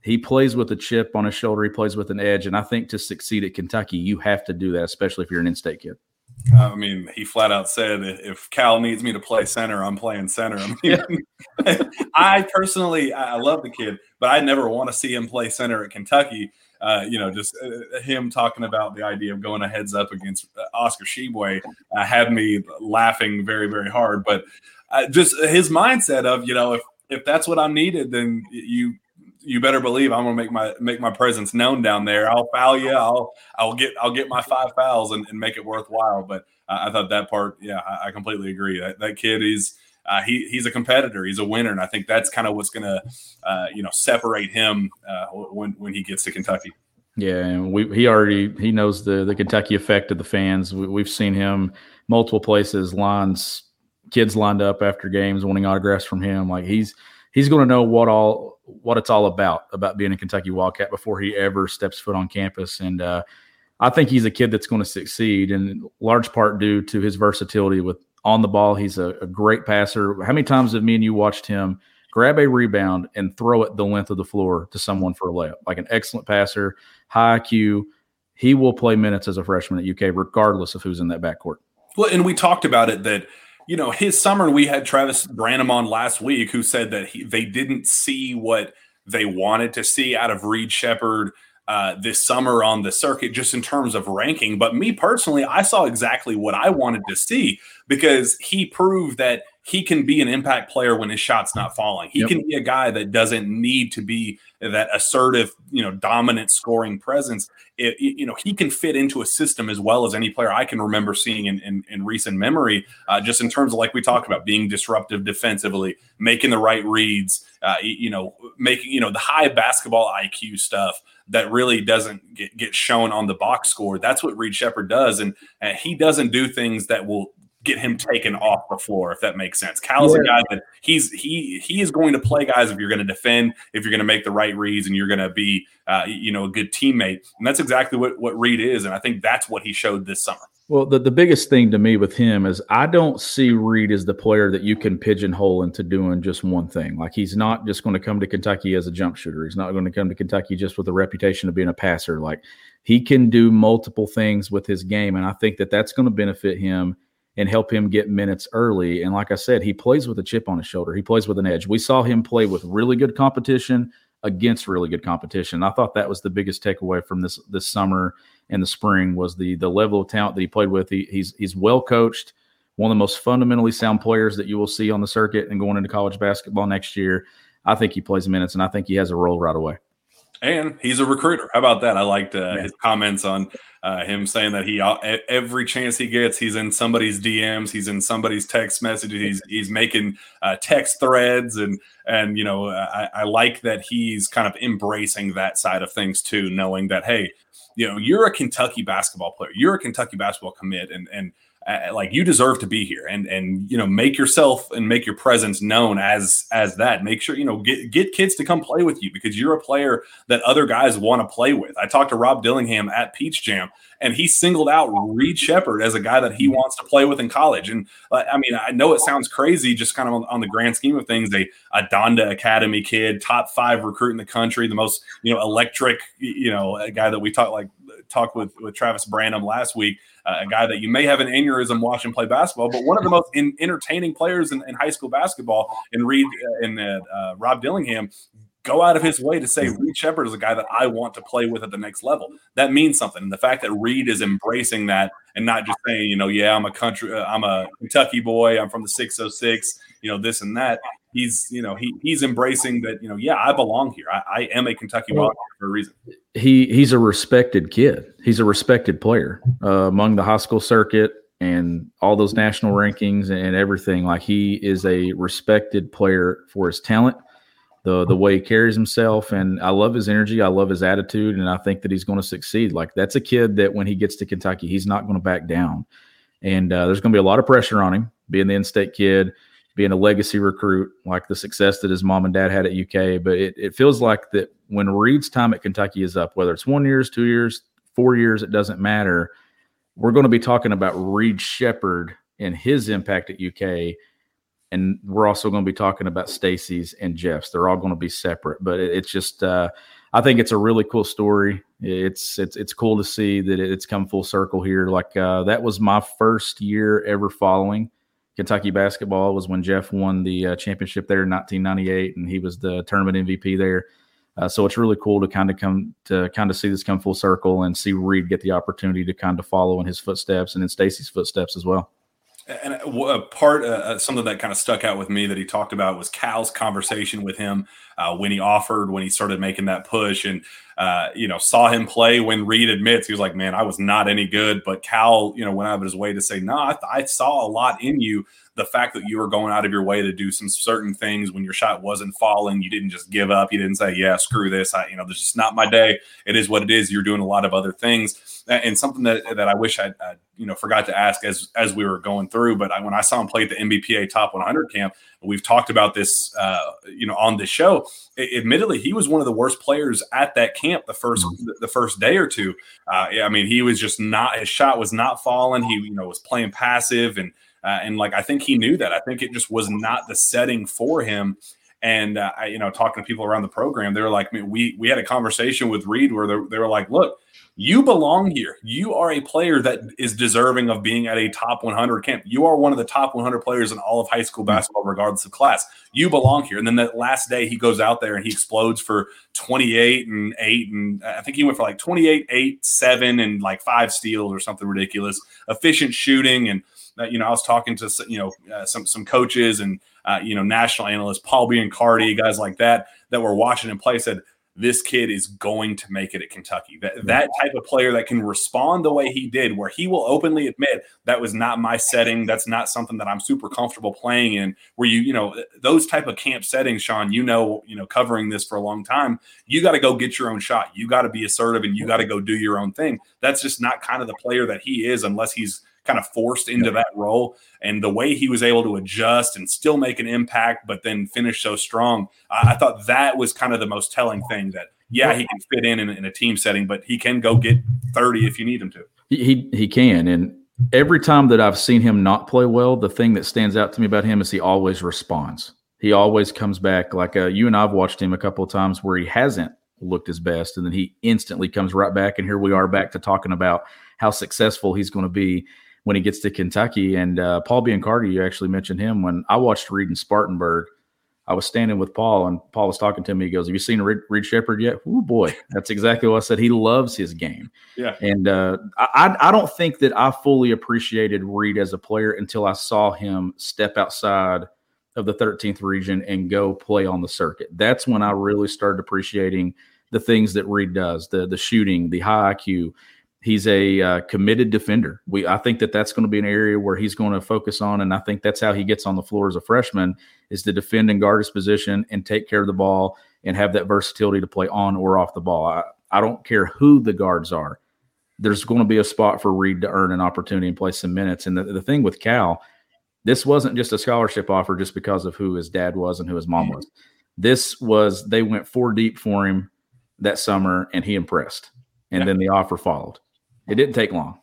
He plays with a chip on his shoulder. He plays with an edge. And I think to succeed at Kentucky, you have to do that, especially if you're an in-state kid. I mean, he flat out said, "If Cal needs me to play center, I'm playing center." I mean, I personally, I love the kid, but I never want to see him play center at Kentucky. Uh, you know, just uh, him talking about the idea of going a heads up against uh, Oscar Tshiebwe uh, had me laughing very, very hard. But uh, just his mindset of, you know, if if that's what I'm needed, then you you better believe I'm gonna make my make my presence known down there. I'll foul you. I'll I'll get I'll get my five fouls and, and make it worthwhile. But uh, I thought that part, yeah, I, I completely agree. That that kid is uh, he he's a competitor. He's a winner, and I think that's kind of what's gonna uh, you know separate him uh, when when he gets to Kentucky. Yeah, and we he already he knows the the Kentucky effect of the fans. We, we've seen him multiple places, lines, kids lined up after games wanting autographs from him. Like he's he's going to know what all what it's all about about being a Kentucky Wildcat before he ever steps foot on campus. And uh, I think he's a kid that's going to succeed, in large part due to his versatility with on the ball. He's a, a great passer. How many times have me and you watched him? grab a rebound and throw it the length of the floor to someone for a layup. Like an excellent passer, high IQ. He will play minutes as a freshman at UK, regardless of who's in that backcourt. Well, and we talked about it that you know his summer. We had Travis Branham on last week, who said that he, they didn't see what they wanted to see out of Reed Sheppard uh, this summer on the circuit, just in terms of ranking. But me personally, I saw exactly what I wanted to see because he proved that he can be an impact player when his shot's not falling. He Yep. can be a guy that doesn't need to be that assertive, you know, dominant scoring presence. It, you know, he can fit into a system as well as any player I can remember seeing in, in, in recent memory, uh, just in terms of like we talked about being disruptive defensively, making the right reads, uh, you know, making, you know, the high basketball IQ stuff that really doesn't get, get shown on the box score. That's what Reed Sheppard does. And, and he doesn't do things that will get him taken off the floor, if that makes sense. Cal's a guy that he's he he is going to play guys if you're going to defend, if you're going to make the right reads, and you're going to be uh, you know a good teammate. And that's exactly what what Reed is, and I think that's what he showed this summer. Well, the, the biggest thing to me with him is I don't see Reed as the player that you can pigeonhole into doing just one thing. Like he's not just going to come to Kentucky as a jump shooter. He's not going to come to Kentucky just with a reputation of being a passer. Like he can do multiple things with his game, and I think that that's going to benefit him and help him get minutes early. And like I said, he plays with a chip on his shoulder. He plays with an edge. We saw him play with really good competition against really good competition. I thought that was the biggest takeaway from this this summer and the spring was the the level of talent that he played with. He, he's he's well coached, one of the most fundamentally sound players that you will see on the circuit and going into college basketball next year. I think he plays minutes, and I think he has a role right away. And he's a recruiter. How about that? I liked uh, his comments on uh, him saying that he uh, every chance he gets, he's in somebody's DMs, he's in somebody's text messages, he's he's making uh, text threads, and and you know I, I like that he's kind of embracing that side of things too, knowing that hey, you know you're a Kentucky basketball player, you're a Kentucky basketball commit, and and uh, like you deserve to be here. And and you know make yourself and make your presence known as as that. Make sure you know get get kids to come play with you because you're a player that other guys want to play with. I talked to rob dillingham at peach jam and he singled out reed sheppard as a guy that he wants to play with in college. And uh, i mean i know it sounds crazy just kind of on, on the grand scheme of things a, a donda academy kid top five recruit in the country the most you know electric you know guy that we talked like talked with with travis branham last week uh, a guy that you may have an aneurysm watching play basketball, but one of the most in, entertaining players in, in, high school basketball. And Reed uh, and uh, uh, Rob Dillingham go out of his way to say Reed Sheppard is a guy that I want to play with at the next level. That means something. And the fact that Reed is embracing that and not just saying, you know, yeah, I'm a country, uh, I'm a Kentucky boy, I'm from the 606, you know, this and that. He's, you know, he he's embracing that, you know, yeah, I belong here. I, I am a Kentucky Wildcat for a reason he he's a respected kid. He's a respected player uh, among the high school circuit and all those national rankings and everything. Like he is a respected player for his talent, the the way he carries himself, and I love his energy. I love his attitude, and I think that he's going to succeed. Like that's a kid that when he gets to Kentucky, he's not going to back down. And uh, there's going to be a lot of pressure on him, being the in-state kid being a legacy recruit, like the success that his mom and dad had at UK. But it, it feels like that when Reed's time at Kentucky is up, whether it's one years, two years, four years, it doesn't matter. We're going to be talking about Reed Sheppard and his impact at UK. And we're also going to be talking about Stacy's and Jeff's. They're all going to be separate, but it, it's just, uh, I think it's a really cool story. It's it's it's cool to see that it's come full circle here. Like uh, that was my first year ever following Kentucky basketball was when Jeff won the uh, championship there in 1998, and he was the tournament MVP there. Uh, so it's really cool to kind of come to kind of see this come full circle and see Reed get the opportunity to kind of follow in his footsteps and in Stacy's footsteps as well. And a part, uh, uh, something that kind of stuck out with me that he talked about was Cal's conversation with him uh, when he offered, when he started making that push, and uh, you know saw him play. When Reed admits he was like, "Man, I was not any good," but Cal, you know, went out of his way to say, "No, I, I saw a lot in you." The fact that you were going out of your way to do some certain things when your shot wasn't falling, you didn't just give up. You didn't say, "Yeah, screw this." I, you know, this is not my day. It is what it is. You're doing a lot of other things and something that, that I wish I, I, you know forgot to ask as as we were going through. But I, when I saw him play at the NBPA Top 100 camp, we've talked about this, uh, you know, on this show. It, admittedly, he was one of the worst players at that camp the 1st mm-hmm. the first day or two. Uh, I mean, he was just not his shot was not falling. He you know was playing passive and uh, and like I think he knew that. I think it just was not the setting for him. And uh, I, you know, talking to people around the program, they were like, we we had a conversation with Reed where they, they were like, look you belong here. You are a player that is deserving of being at a top 100 camp. You are one of the top 100 players in all of high school basketball, regardless of class. You belong here. And then that last day, he goes out there and he explodes for 28 and 8. And I think he went for like 28, 8, 7, and like five steals or something ridiculous. Efficient shooting. And, uh, you know, I was talking to, you know, uh, some, some coaches and, uh, you know, national analysts, Paul Biancardi, guys like that, that were watching him play said, this kid is going to make it at Kentucky. That that type of player that can respond the way he did, where he will openly admit that was not my setting. That's not something that I'm super comfortable playing in. Where you, you know, those type of camp settings, Sean, you know, you know, covering this for a long time, you got to go get your own shot. You got to be assertive and you got to go do your own thing. That's just not kind of the player that he is unless he's kind of forced into that role. And the way he was able to adjust and still make an impact, but then finish so strong, I, I thought that was kind of the most telling thing that, yeah, he can fit in, in in a team setting, but he can go get 30 if you need him to. He, he can. And every time that I've seen him not play well, the thing that stands out to me about him is he always responds. He always comes back. Like uh, you and I've watched him a couple of times where he hasn't looked his best, and then he instantly comes right back. And here we are back to talking about how successful he's going to be when he gets to Kentucky. And uh, Paul Biancardi, you actually mentioned him when I watched Reed in Spartanburg. I was standing with Paul, and Paul was talking to me. He goes, "Have you seen Reed, Reed Sheppard yet?" Oh boy, that's exactly what I said. He loves his game. Yeah, and uh, I I don't think that I fully appreciated Reed as a player until I saw him step outside of the 13th region and go play on the circuit. That's when I really started appreciating the things that Reed does, the the shooting, the high IQ. He's a uh, committed defender. We I think that that's going to be an area where he's going to focus on, and I think that's how he gets on the floor as a freshman is to defend and guard his position and take care of the ball and have that versatility to play on or off the ball. I, I don't care who the guards are. There's going to be a spot for Reed to earn an opportunity and play some minutes. And the, the thing with Cal, this wasn't just a scholarship offer just because of who his dad was and who his mom was. This was they went four deep for him that summer and he impressed. And Yeah. then the offer followed. It didn't take long.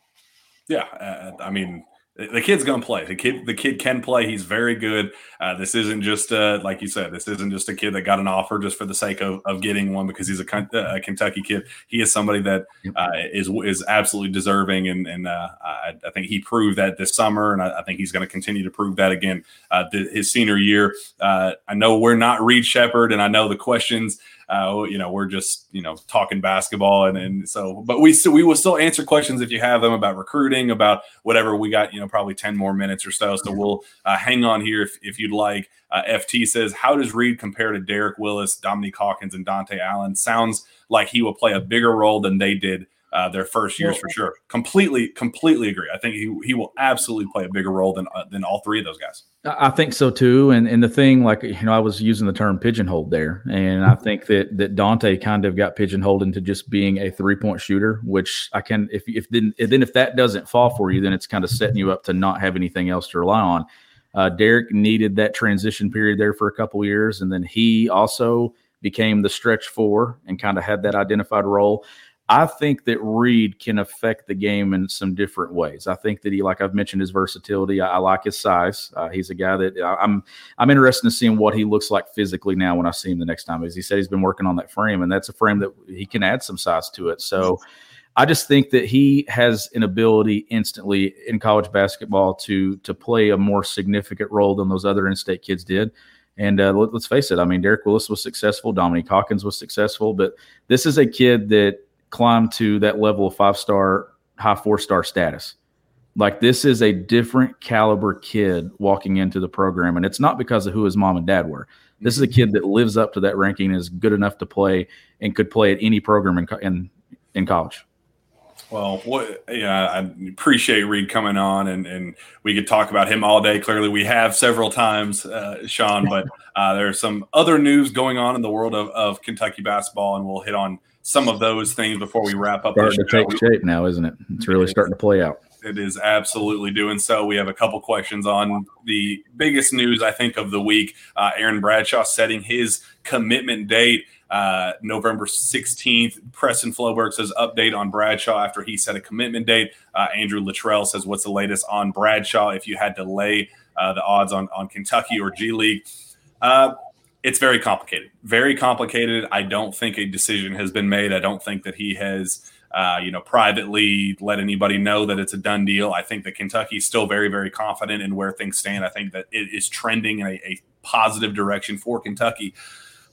Yeah, uh, I mean, the kid's gonna play. The kid, the kid can play. He's very good. Uh, this isn't just uh, like you said. This isn't just a kid that got an offer just for the sake of, of getting one because he's a, uh, a Kentucky kid. He is somebody that uh, is is absolutely deserving, and and uh, I, I think he proved that this summer, and I, I think he's going to continue to prove that again uh, th- his senior year. Uh, I know we're not Reed Sheppard, and I know the questions. Uh, you know, we're just you know talking basketball, and and so, but we still we will still answer questions if you have them about recruiting, about whatever. We got you know probably ten more minutes or so, so we'll uh, hang on here if, if you'd like. Uh, FT says, how does Reed compare to Derek Willis, Dominique Hawkins, and Dontaie Allen? Sounds like he will play a bigger role than they did. Uh, their first years for sure. Completely, completely agree. I think he, he will absolutely play a bigger role than uh, than all three of those guys. I think so too. And and the thing, like you know, I was using the term pigeonholed there, and I think that that Dontaie kind of got pigeonholed into just being a three point shooter, which I can if if then then if that doesn't fall for you, then it's kind of setting you up to not have anything else to rely on. Uh, Derek needed that transition period there for a couple years, and then he also became the stretch four and kind of had that identified role. I think that Reed can affect the game in some different ways. I think that he, like I've mentioned, his versatility. I, I like his size. Uh, he's a guy that I, I'm. I'm interested in seeing what he looks like physically now when I see him the next time. As he said, he's been working on that frame, and that's a frame that he can add some size to it. So. I just think that he has an ability instantly in college basketball to to play a more significant role than those other in-state kids did. And uh, let, us face it, I mean, Derek Willis was successful, Dominique Hawkins was successful, but this is a kid that climbed to that level of five star, high four star status. Like this is a different caliber kid walking into the program, and it's not because of who his mom and dad were. This is a kid that lives up to that ranking, is good enough to play, and could play at any program in in, in college. Well, what, yeah, I appreciate Reed coming on, and, and we could talk about him all day. Clearly, we have several times, uh, Sean, but uh, there's some other news going on in the world of, of Kentucky basketball, and we'll hit on some of those things before we wrap up. Starting to take shape now, isn't it? It's really starting to play out. It is absolutely doing so. We have a couple questions on the biggest news, I think, of the week. Uh, Aaron Bradshaw setting his commitment date. Uh, November 16th. Preston Floberg says update on Bradshaw after he set a commitment date. Uh, Andrew Luttrell says, What's the latest on Bradshaw if you had to lay uh, the odds on, on Kentucky or G League? It's very complicated. Very complicated. I don't think a decision has been made. I don't think that he has. Uh, you know, privately let anybody know that it's a done deal. I think that Kentucky is still very, very confident in where things stand. I think that it is trending in a, a positive direction for Kentucky.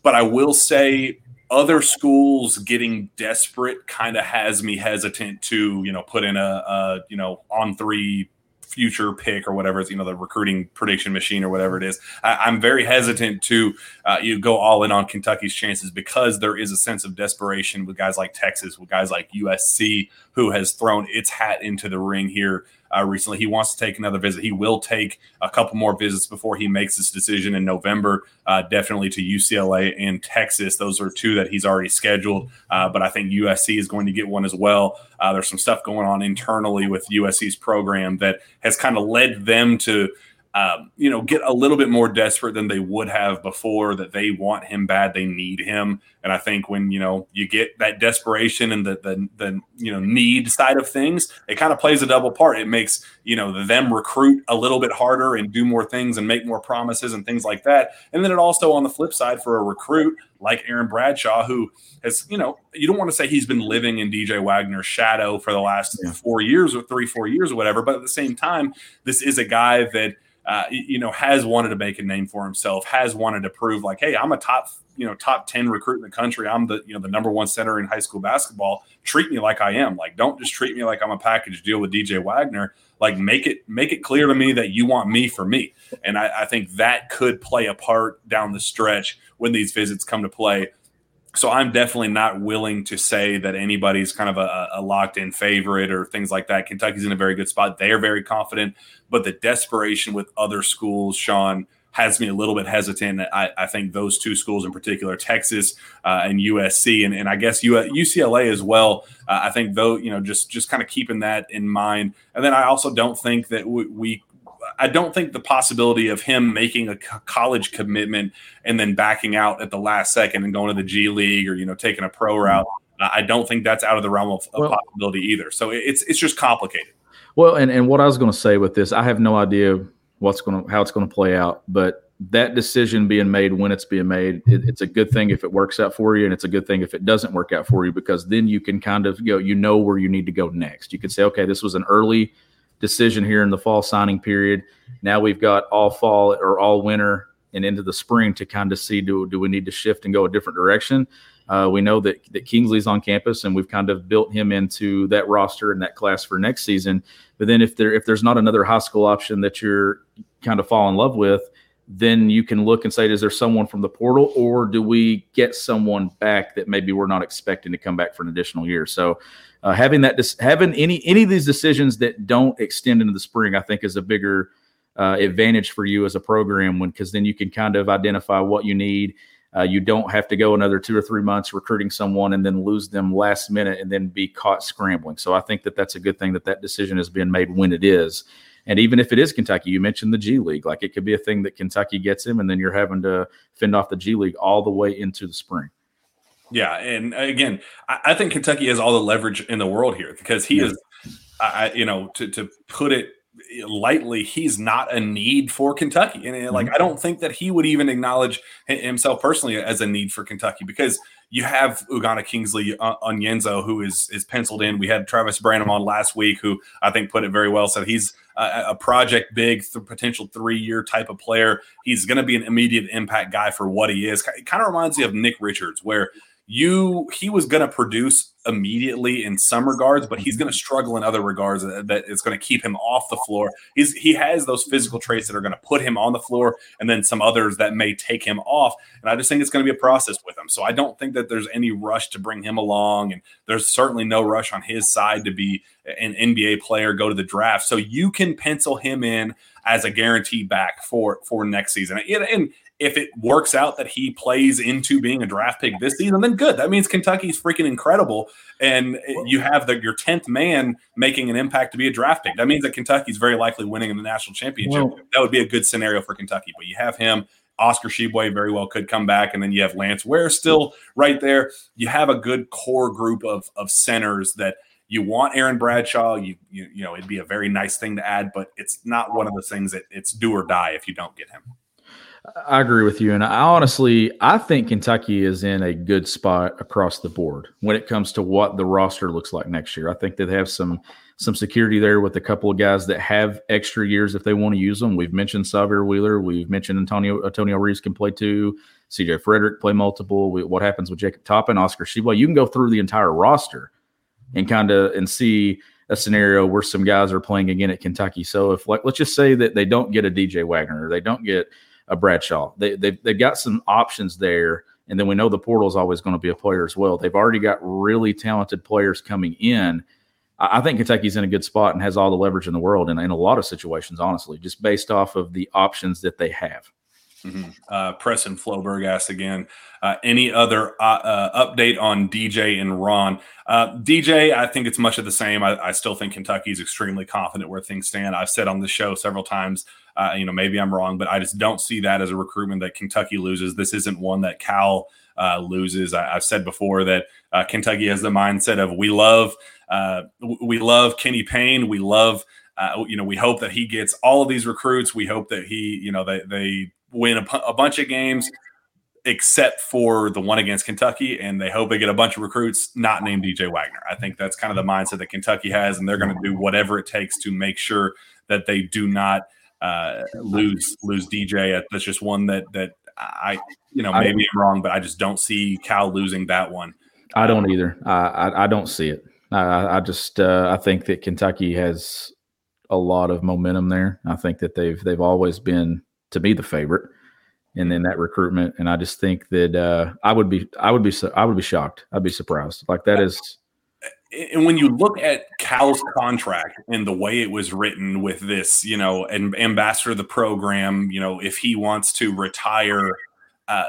But I will say other schools getting desperate kind of has me hesitant to, you know, put in a, a you know, on three future pick or whatever it's, you know, the recruiting prediction machine or whatever it is. I, I'm very hesitant to uh, you go all in on Kentucky's chances because there is a sense of desperation with guys like Texas, with guys like USC, who has thrown its hat into the ring here uh, recently. He wants to take another visit. He will take a couple more visits before he makes his decision in November, uh, definitely to UCLA and Texas. Those are two that he's already scheduled, uh, but I think USC is going to get one as well. Uh, there's some stuff going on internally with USC's program that has kind of led them to. Um, you know, get a little bit more desperate than they would have before. That they want him bad, they need him, and I think when you know you get that desperation and the the, the you know need side of things, it kind of plays a double part. It makes you know them recruit a little bit harder and do more things and make more promises and things like that. And then it also on the flip side for a recruit like Aaron Bradshaw, who has you know you don't want to say he's been living in DJ Wagner's shadow for the last four years or three four years or whatever, but at the same time, this is a guy that uh, you know, has wanted to make a name for himself, has wanted to prove like, hey, I'm a top, you know, top 10 recruit in the country. I'm the, you know, the number one center in high school basketball. Treat me like I am. Like, don't just treat me like I'm a package deal with DJ Wagner. Like, make it make it clear to me that you want me for me. And I, I think that could play a part down the stretch when these visits come to play. So I'm definitely not willing to say that anybody's kind of a, a locked in favorite or things like that. Kentucky's in a very good spot. They are very confident, but the desperation with other schools, Sean, has me a little bit hesitant. I, I think those two schools in particular, Texas uh, and USC, and, and I guess UCLA as well. Uh, I think though, you know, just just kind of keeping that in mind. And then I also don't think that we, we I don't think the possibility of him making a college commitment and then backing out at the last second and going to the G League or you know taking a pro route. Mm-hmm. I don't think that's out of the realm of, of well, possibility either. So it's it's just complicated. Well, and and what I was going to say with this, I have no idea what's going to how it's going to play out, but that decision being made when it's being made, it, it's a good thing if it works out for you, and it's a good thing if it doesn't work out for you because then you can kind of go, you know, where you need to go next. You can say, okay, this was an early decision here in the fall signing period. Now we've got all fall or all winter and into the spring to kind of see do do we need to shift and go a different direction. Uh, we know that that Kingsley's on campus, and we've kind of built him into that roster and that class for next season. But then if there if there's not another high school option that you're kind of fall in love with, then you can look and say, is there someone from the portal, or do we get someone back that maybe we're not expecting to come back for an additional year? So uh, having that having any any of these decisions that don't extend into the spring, I think, is a bigger uh, advantage for you as a program when because then you can kind of identify what you need. Uh, you don't have to go another two or three months recruiting someone and then lose them last minute and then be caught scrambling. So I think that that's a good thing that that decision has been made when it is. And even if it is Kentucky, you mentioned the G League, like it could be a thing that Kentucky gets him, and then you're having to fend off the G League all the way into the spring. Yeah, and again, I, I, think Kentucky has all the leverage in the world here because he yeah. is, I, you know, to to put it lightly, he's not a need for Kentucky, and mm-hmm. like I don't think that he would even acknowledge himself personally as a need for Kentucky because you have Ugonna Kingsley uh, Onyenso who is is penciled in. We had Travis Branham on last week, who I think put it very well. Said he's a, a project big, th- potential three year type of player. He's going to be an immediate impact guy for what he is. It kind of reminds me of Nick Richards, where you he was going to produce immediately in some regards, but he's mm-hmm. going to struggle in other regards that, that it's going to keep him off the floor. He's he has those physical traits that are going to put him on the floor, and then some others that may take him off. And I just think it's going to be a process with him. So I don't think that there's any rush to bring him along, and there's certainly no rush on his side to be an NBA player, go to the draft. So you can pencil him in as a guarantee back for for next season. And, and if it works out that he plays into being a draft pick this season, then good. That means Kentucky's freaking incredible, and you have the, your tenth man making an impact to be a draft pick. That means that Kentucky's very likely winning in the national championship. That would be a good scenario for Kentucky. But you have him. Oscar Tshiebwe very well could come back, and then you have Lance Ware still right there. You have a good core group of of centers that you want Aaron Bradshaw. You, you you know it'd be a very nice thing to add, but it's not one of the things that it's do or die if you don't get him. I agree with you. And I honestly, I think Kentucky is in a good spot across the board when it comes to what the roster looks like next year. I think they have some some security there with a couple of guys that have extra years if they want to use them. We've mentioned Sahvir Wheeler. We've mentioned Antonio Antonio Reeves can play two. CJ Fredrick play multiple. We, what happens with Jacob Toppin, Oscar Tshiebwe? You can go through the entire roster and kind of and see a scenario where some guys are playing again at Kentucky. So if like let's just say that they don't get a DJ Wagner, or they don't get a Bradshaw. They, they've, they've got some options there. And then we know the portal is always going to be a player as well. They've already got really talented players coming in. I, I think Kentucky's in a good spot and has all the leverage in the world in, in a lot of situations, honestly, just based off of the options that they have. Mm-hmm. Uh, Preston Floberg asked again, uh, any other uh, uh update on DJ and Ron? Uh, DJ, I think it's much of the same. I, I, still think Kentucky is extremely confident where things stand. I've said on the show several times, uh, you know, maybe I'm wrong, but I just don't see that as a recruitment that Kentucky loses. This isn't one that Cal loses. I, have said before that Kentucky has the mindset of we love, we love Kenny Payne, we love. Uh, you know, we hope that he gets all of these recruits. We hope that he, you know, they they win a bunch of games except for the one against Kentucky, and they hope they get a bunch of recruits not named DJ Wagner. I think that's kind of the mindset that Kentucky has, and they're going to do whatever it takes to make sure that they do not uh, lose lose DJ. That's just one that that I you know maybe I'm wrong, but I just don't see Cal losing that one. I don't either. I I, I don't see it. I, I just uh, I think that Kentucky has a lot of momentum there. I think that they've they've always been to be the favorite. and then that recruitment. And I just think that uh, I would be, I would be, I would be shocked. I'd be surprised. Like that is. And when you look at Cal's contract and the way it was written with this, you know, and ambassador of the program, you know, if he wants to retire, uh,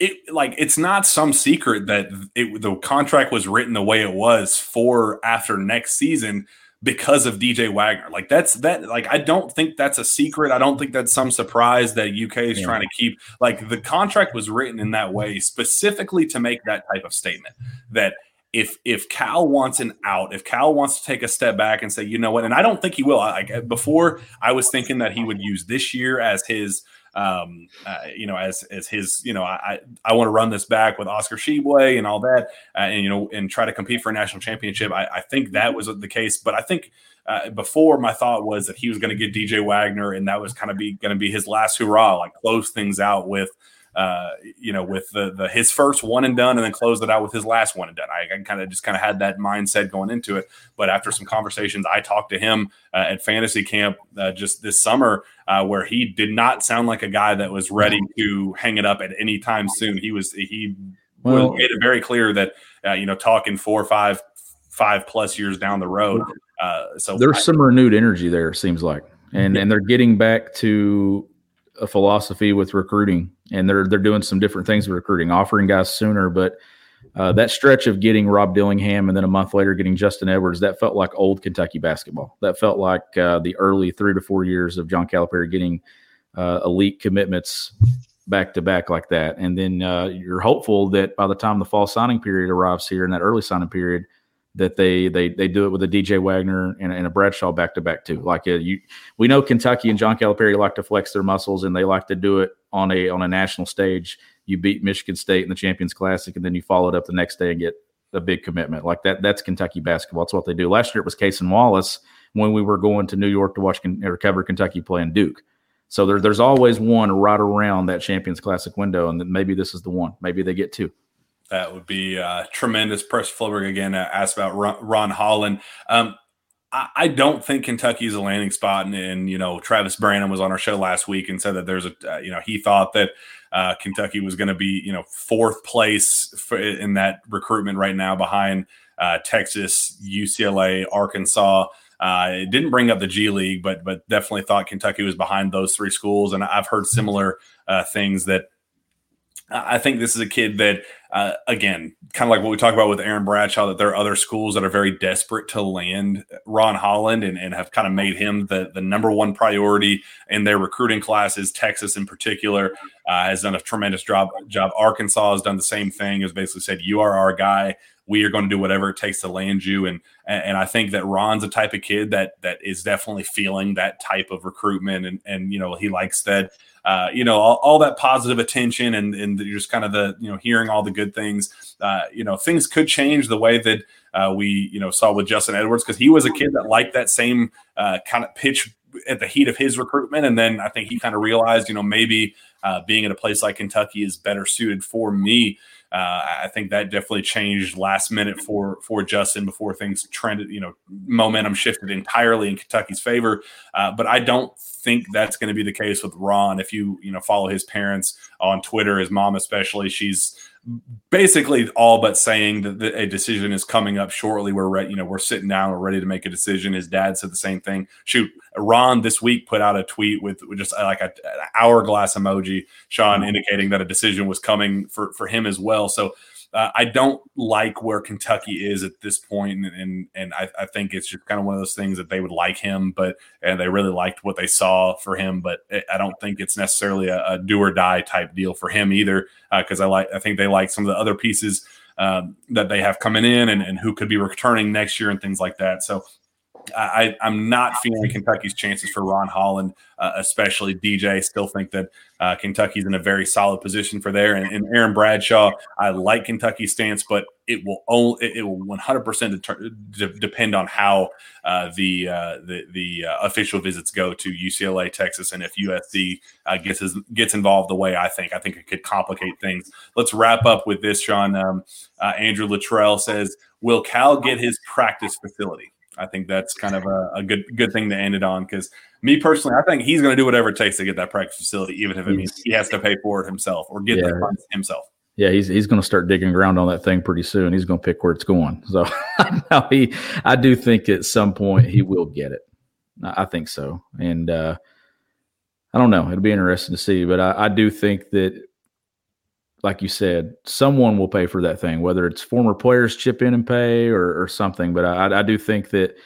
it like it's not some secret that it, the contract was written the way it was for after next season because of DJ Wagner. Like that's that like I don't think that's a secret. I don't think that's some surprise that UK is yeah. trying to keep like the contract was written in that way specifically to make that type of statement that if if Cal wants an out, if Cal wants to take a step back and say, you know what, and I don't think he will. Like before, I was thinking that he would use this year as his um, uh, you know, as as his, you know, I I want to run this back with Oscar Tshiebwe and all that, uh, and you know, and try to compete for a national championship. I, I think that was the case, but I think uh, before my thought was that he was going to get DJ Wagner, and that was kind of be going to be his last hurrah, like close things out with uh, you know, with the the his first one and done, and then closed it out with his last one and done. I, I kind of just kind of had that mindset going into it. But after some conversations, I talked to him uh, at fantasy camp uh, just this summer, uh, where he did not sound like a guy that was ready to hang it up at any time soon. He was he well, made it very clear that uh, you know talking four or five five plus years down the road. Uh, so there's I, some renewed energy there. Seems like, and and they're getting back to a philosophy with recruiting, and they're they're doing some different things with recruiting, offering guys sooner. But uh, that stretch of getting Rob Dillingham and then a month later getting Justin Edwards, that felt like old Kentucky basketball. That felt like uh, the early three to four years of John Calipari getting uh, elite commitments back to back like that. And then uh, you're hopeful that by the time the fall signing period arrives here in that early signing period, that they they they do it with a DJ Wagner and, and a Bradshaw back to back too. Like uh, you, we know Kentucky and John Calipari like to flex their muscles and they like to do it on a on a national stage. You beat Michigan State in the Champions Classic and then you follow it up the next day and get a big commitment like that. That's Kentucky basketball. That's what they do. Last year it was Cason Wallace when we were going to New York to watch or cover Kentucky playing Duke. So there, there's always one right around that Champions Classic window, and maybe this is the one. Maybe they get two. That would be uh, tremendous. Press Floberg again uh, asked about Ron, Holland. Um, I, don't think Kentucky is a landing spot, and, and, you know Travis Branham was on our show last week and said that there's a uh, you know he thought that uh, Kentucky was going to be you know fourth place in that recruitment right now behind uh, Texas, UCLA, Arkansas. Uh, it didn't bring up the G League, but but definitely thought Kentucky was behind those three schools. And I've heard similar things that I think this is a kid that, uh, again, kind of like what we talked about with Aaron Bradshaw, that there are other schools that are very desperate to land Ron Holland and, and have kind of made him the, the number one priority in their recruiting classes. Texas, in particular, uh, has done a tremendous job. Job. Arkansas has done the same thing. Has basically said, "You are our guy. We are going to do whatever it takes to land you." And and I think that Ron's a type of kid that that is definitely feeling that type of recruitment, and and you know he likes that uh, you know, all, all, that positive attention and, and just kind of the, you know, hearing all the good things, uh, you know, things could change the way that uh, we, you know, saw with Justin Edwards because he was a kid that liked that same uh, kind of pitch at the heat of his recruitment. And then I think he kind of realized, you know, maybe uh, being at a place like Kentucky is better suited for me. Uh, I think that definitely changed last minute for for Justin before things trended. You know, momentum shifted entirely in Kentucky's favor. Uh, but I don't think that's going to be the case with Ron. If you you know follow his parents on Twitter, his mom especially, she's basically all but saying that a decision is coming up shortly. We're ready, you know, we're sitting down, we're ready to make a decision. His dad said the same thing. Shoot, Ron this week put out a tweet with, just uh, like a, an hourglass emoji, Sean, mm-hmm. indicating that a decision was coming for for him as well. So uh, I don't like where Kentucky is at this point, and and, and I, I, think it's just kind of one of those things that they would like him, but and they really liked what they saw for him, but I don't think it's necessarily a, a do or die type deal for him either, because uh, I like I think they like some of the other pieces um, that they have coming in and, and who could be returning next year and things like that. So I, am not feeling Kentucky's chances for Ron Holland, uh, especially DJ. Still think that uh, Kentucky's in a very solid position for there. And, and, Aaron Bradshaw, I like Kentucky's stance, but it will only it will 100 percent depend on how uh, the uh, the the uh, official visits go to UCLA, Texas, and if USC uh, gets gets involved the way I think. I think it could complicate things. Let's wrap up with this, Sean. Um, Andrew Luttrell says, "Will Cal get his practice facility?" I think that's kind of a, a good good thing to end it on because me personally, I think he's going to do whatever it takes to get that practice facility, even if it means he has to pay for it himself or get Yeah. the funds himself. Yeah, he's he's going to start digging ground on that thing pretty soon. He's going to pick where it's going. So no, he, I do think at some point he will get it. I I think so, and uh, I don't know. It'll be interesting to see, but I, I do think that, like you said, someone will pay for that thing, whether it's former players chip in and pay or, or something. But I, I do think that,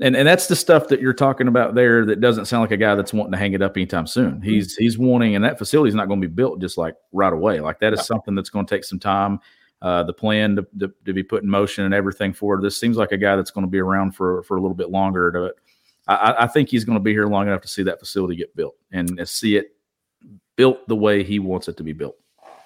and and that's the stuff that you're talking about there. That doesn't sound like a guy that's wanting to hang it up anytime soon. He's he's wanting, and that facility is not going to be built just like right away. Like that is something that's going to take some time. Uh, the plan to, to, to be put in motion and everything for. This seems like a guy that's going to be around for for a little bit longer. To, I, I think he's going to be here long enough to see that facility get built and see it built the way he wants it to be built.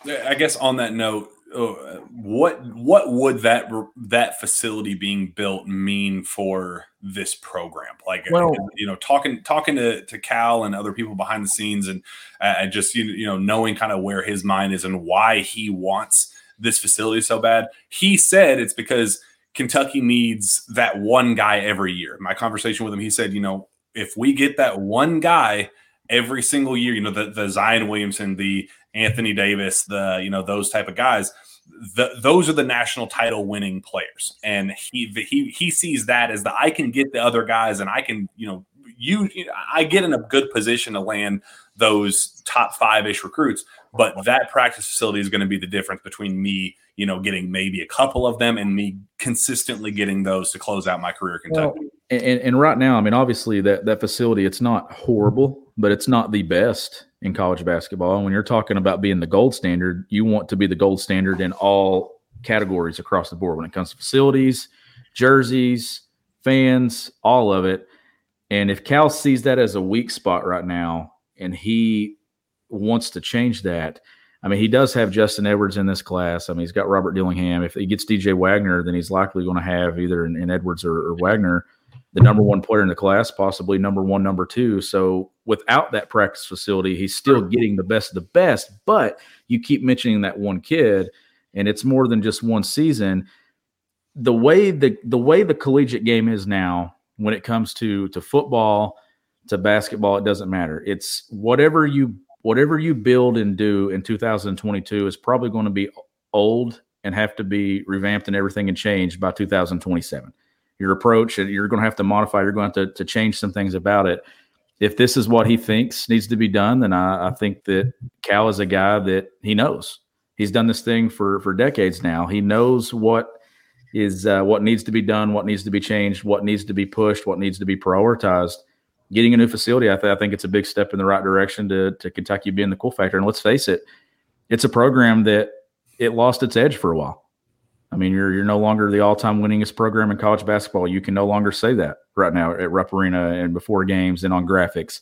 I guess on that note, uh, what what would that that facility being built mean for this program? Like, Well- you know, talking talking to, to Cal and other people behind the scenes, and uh, just you you know knowing kind of where his mind is and why he wants this facility so bad. He said it's because Kentucky needs that one guy every year. My conversation with him, he said, you know, if we get that one guy every single year, you know, the, the Zion Williamson, the Anthony Davis, the, you know, those type of guys, the, those are the national title winning players. And he, he, he sees that as the, I can get the other guys and I can, you know, you, I get in a good position to land those top five ish recruits, but that practice facility is going to be the difference between me, you know, getting maybe a couple of them and me consistently getting those to close out my career Kentucky. And, and, and right now, I mean, obviously that that facility, it's not horrible, but it's not the best in college basketball. And when you're talking about being the gold standard, you want to be the gold standard in all categories across the board when it comes to facilities, jerseys, fans, all of it. And if Cal sees that as a weak spot right now, and he wants to change that, I mean, he does have Justin Edwards in this class. I mean, he's got Robert Dillingham. If he gets DJ Wagner, then he's likely going to have either in, Edwards or, or Wagner the number one player in the class, possibly number one, number two. So without that practice facility, he's still getting the best of the best. But you keep mentioning that one kid, and it's more than just one season. The way the the way the collegiate game is now, when it comes to to football, to basketball, it doesn't matter. It's whatever you whatever you build and do in 2022 is probably going to be old and have to be revamped and everything and changed by 2027 your approach you're going to have to modify you're going to to, to change some things about it. If this is what he thinks needs to be done then I, I think that cal is a guy that he knows. He's done this thing for for decades now. He knows what is uh, what needs to be done what needs to be changed what needs to be pushed what needs to be prioritized. Getting a new facility i, th- I think it's a big step in the right direction to, to kentucky being the cool factor. And let's face it it's a program that it lost its edge for a while I mean, you're you're no longer the all-time winningest program in college basketball. You can no longer say that right now at Rupp Arena and before games and on graphics.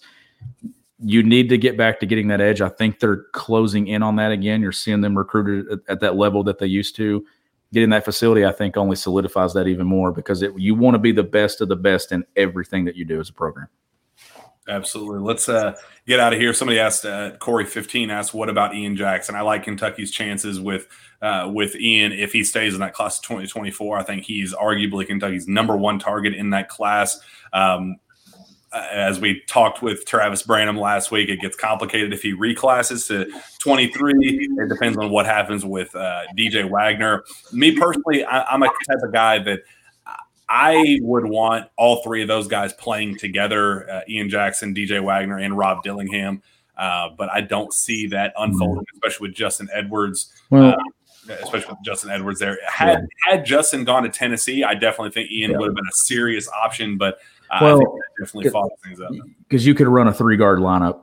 You need to get back to getting that edge. I think they're closing in on that again. You're seeing them recruited at, at that level that they used to. Getting that facility, I think, only solidifies that even more because it, you want to be the best of the best in everything that you do as a program. Absolutely. Let's uh, get out of here. Somebody asked, uh, Corey fifteen asked, "What about Ian Jackson?" I like Kentucky's chances with uh, with Ian if he stays in that class of twenty twenty four. I think he's arguably Kentucky's number one target in that class. Um, as we talked with Travis Branham last week, it gets complicated if he reclasses to 23. It depends on what happens with uh, DJ Wagner. Me personally, I, I'm a type of guy that I would want all three of those guys playing together uh, Ian Jackson, DJ Wagner, and Rob Dillingham. Uh, but I don't see that unfolding, especially with Justin Edwards. Well- uh, especially with Justin Edwards there. Had had Justin gone to Tennessee, I definitely think Ian Yeah. would have been a serious option. But uh, I Well, think that definitely fogged things up. because you could run a three guard lineup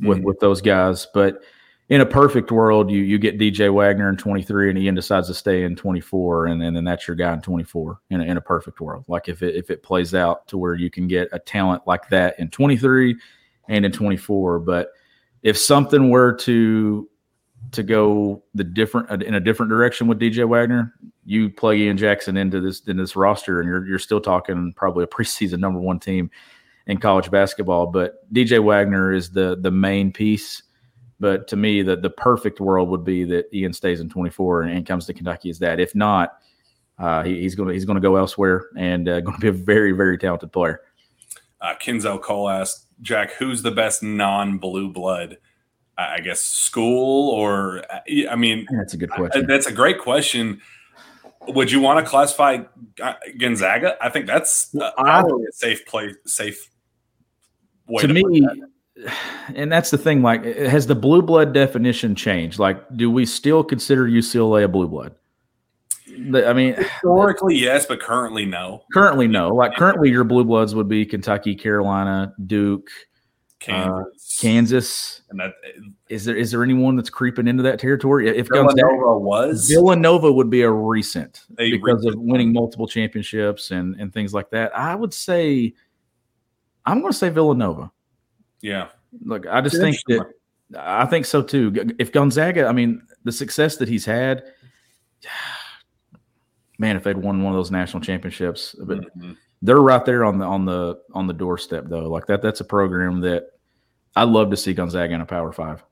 with with those guys. But in a perfect world, you you get DJ Wagner in 23, and Ian decides to stay in 24, and, and then that's your guy in 24. In a, in a perfect world, like if it if it plays out to where you can get a talent like that in 23 and in 24. But if something were to to go the different uh, in a different direction with DJ Wagner, you plug Ian Jackson into this in this roster, and you're you're still talking probably a preseason number one team in college basketball. But DJ Wagner is the the main piece. But to me, the the perfect world would be that Ian stays in 24 and, and comes to Kentucky as that. If not, uh, he, he's going to he's going to go elsewhere and uh, going to be a very very talented player. Uh, Kenzel Cole asked Jack, "Who's the best non-blue blood?" I I guess school or I mean, That's a good Uh, question. That's a great question. Would you want to classify uh, Gonzaga? I think that's uh, I- a safe play, safe way to to, me. and that's the thing. Like, has the blue blood definition changed? Like, do we still consider UCLA a blue blood? I mean, historically yes, but currently no. currently no. Like, currently your blue bloods would be Kentucky, Carolina, Duke, uh, Kansas, Kansas. and that Is there is there anyone that's creeping into that territory? If Villanova was Villanova would be a recent because of winning multiple championships and and things like that. I would say, I'm going to say Villanova. Yeah. Look, I just think that I think so too. If Gonzaga, I mean, the success that he's had, man, if they'd won one of those national championships, but Mhm. they're right there on the on the on the doorstep though. Like that, that's a program that I'd love to see Gonzaga in a Power Five.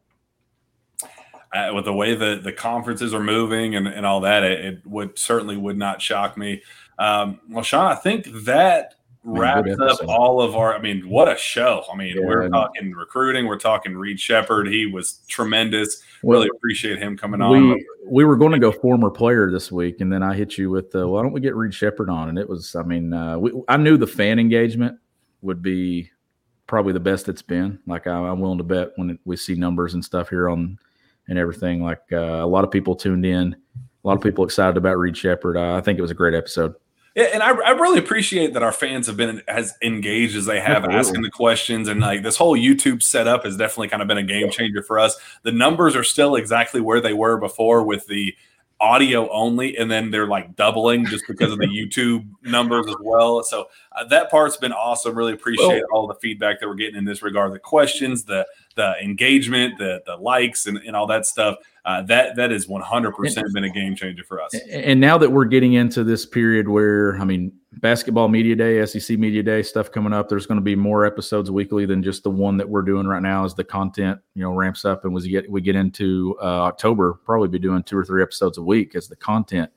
uh, with the way that the conferences are moving and, and all that, it, it would certainly would not shock me. Um, well, Sean, I think that Man, wraps up episode. all of our. I mean, what a show! I mean, Yeah, we're talking recruiting, we're talking Reed Sheppard. He was tremendous. Well, really appreciate him coming on. we we were going to go former player this week, and then I hit you with, uh, why don't we get Reed Sheppard on? And it was, I mean, uh, we, I knew the fan engagement would be probably the best it's been. Like I, I'm willing to bet when we see numbers and stuff here on and everything. Like uh, a lot of people tuned in, a lot of people excited about Reed Sheppard. Uh, I think it was a great episode. Yeah, and I, I really appreciate that our fans have been as engaged as they have, Absolutely. asking the questions, and like this whole YouTube setup has definitely kind of been a game changer for us. The numbers are still exactly where they were before with the audio only, and then they're like doubling just because of the YouTube numbers as well. So uh, that part's been awesome. Really appreciate all the feedback that we're getting in this regard. The questions, the the engagement, the the likes, and, and all that stuff. Uh, that that is one hundred percent been a game changer for us. And now that we're getting into this period where, I mean, basketball media day, SEC media day stuff coming up, there's going to be more episodes weekly than just the one that we're doing right now as the content, you know, ramps up. And as we get, we get into uh, October, probably be doing two or three episodes a week as the content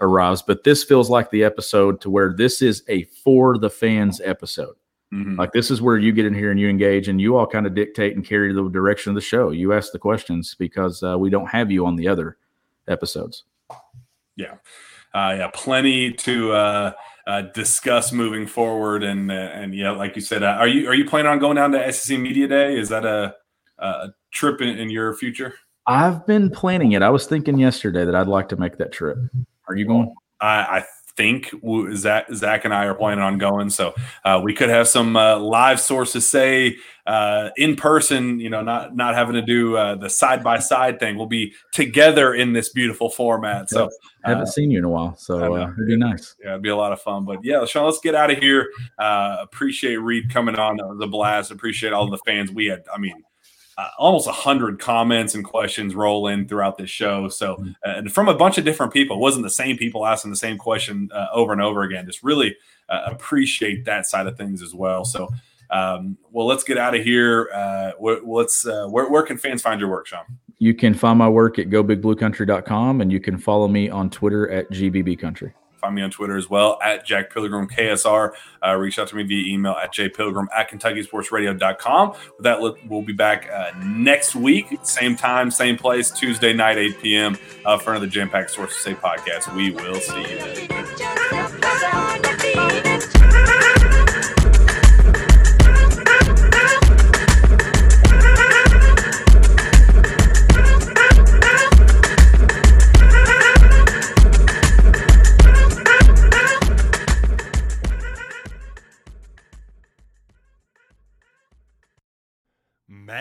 arrives. But this feels like the episode to where this is a for the fans episode. Mhm. Like this is where you get in here and you engage, and you all kind of dictate and carry the direction of the show. You ask the questions because uh, we don't have you on the other episodes. yeah, uh, yeah, plenty to uh, discuss moving forward, and uh, and yeah, like you said, uh, are you are you planning on going down to SEC Media Day? Is that a a trip in, in your future? I've been planning it. I was thinking yesterday that I'd like to make that trip. Are you going? I, I think Zach, Zach and I are planning on going, so uh, we could have some uh, live sources say uh, in person. You know, not not having to do uh, the side by side thing. We'll be together in this beautiful format. So I haven't uh, seen you in a while, so uh, it'd be nice. Yeah, it'd be a lot of fun. But yeah, Sean, let's get out of here. Uh, appreciate Reed coming on That was a blast. Appreciate all the fans. We had, I mean, almost a hundred comments and questions roll in throughout this show. So, Mm-hmm. uh, and from a bunch of different people, it wasn't the same people asking the same question uh, over and over again. Just really uh, appreciate that side of things as well. So, um, well, let's get out of here. Uh, let's. Uh, where, where can fans find your work, Sean? You can find my work at gobigbluecountry.com and you can follow me on Twitter at gbbcountry. Find me on Twitter as well at Jack Pilgrim KSR. Uh, reach out to me via email at jpilgrim at KentuckySportsRadio.com. With that, we'll be back uh, next week, same time, same place, Tuesday night, 8 p.m. Uh, for another Jam Pack Sources Say podcast. We will see you then.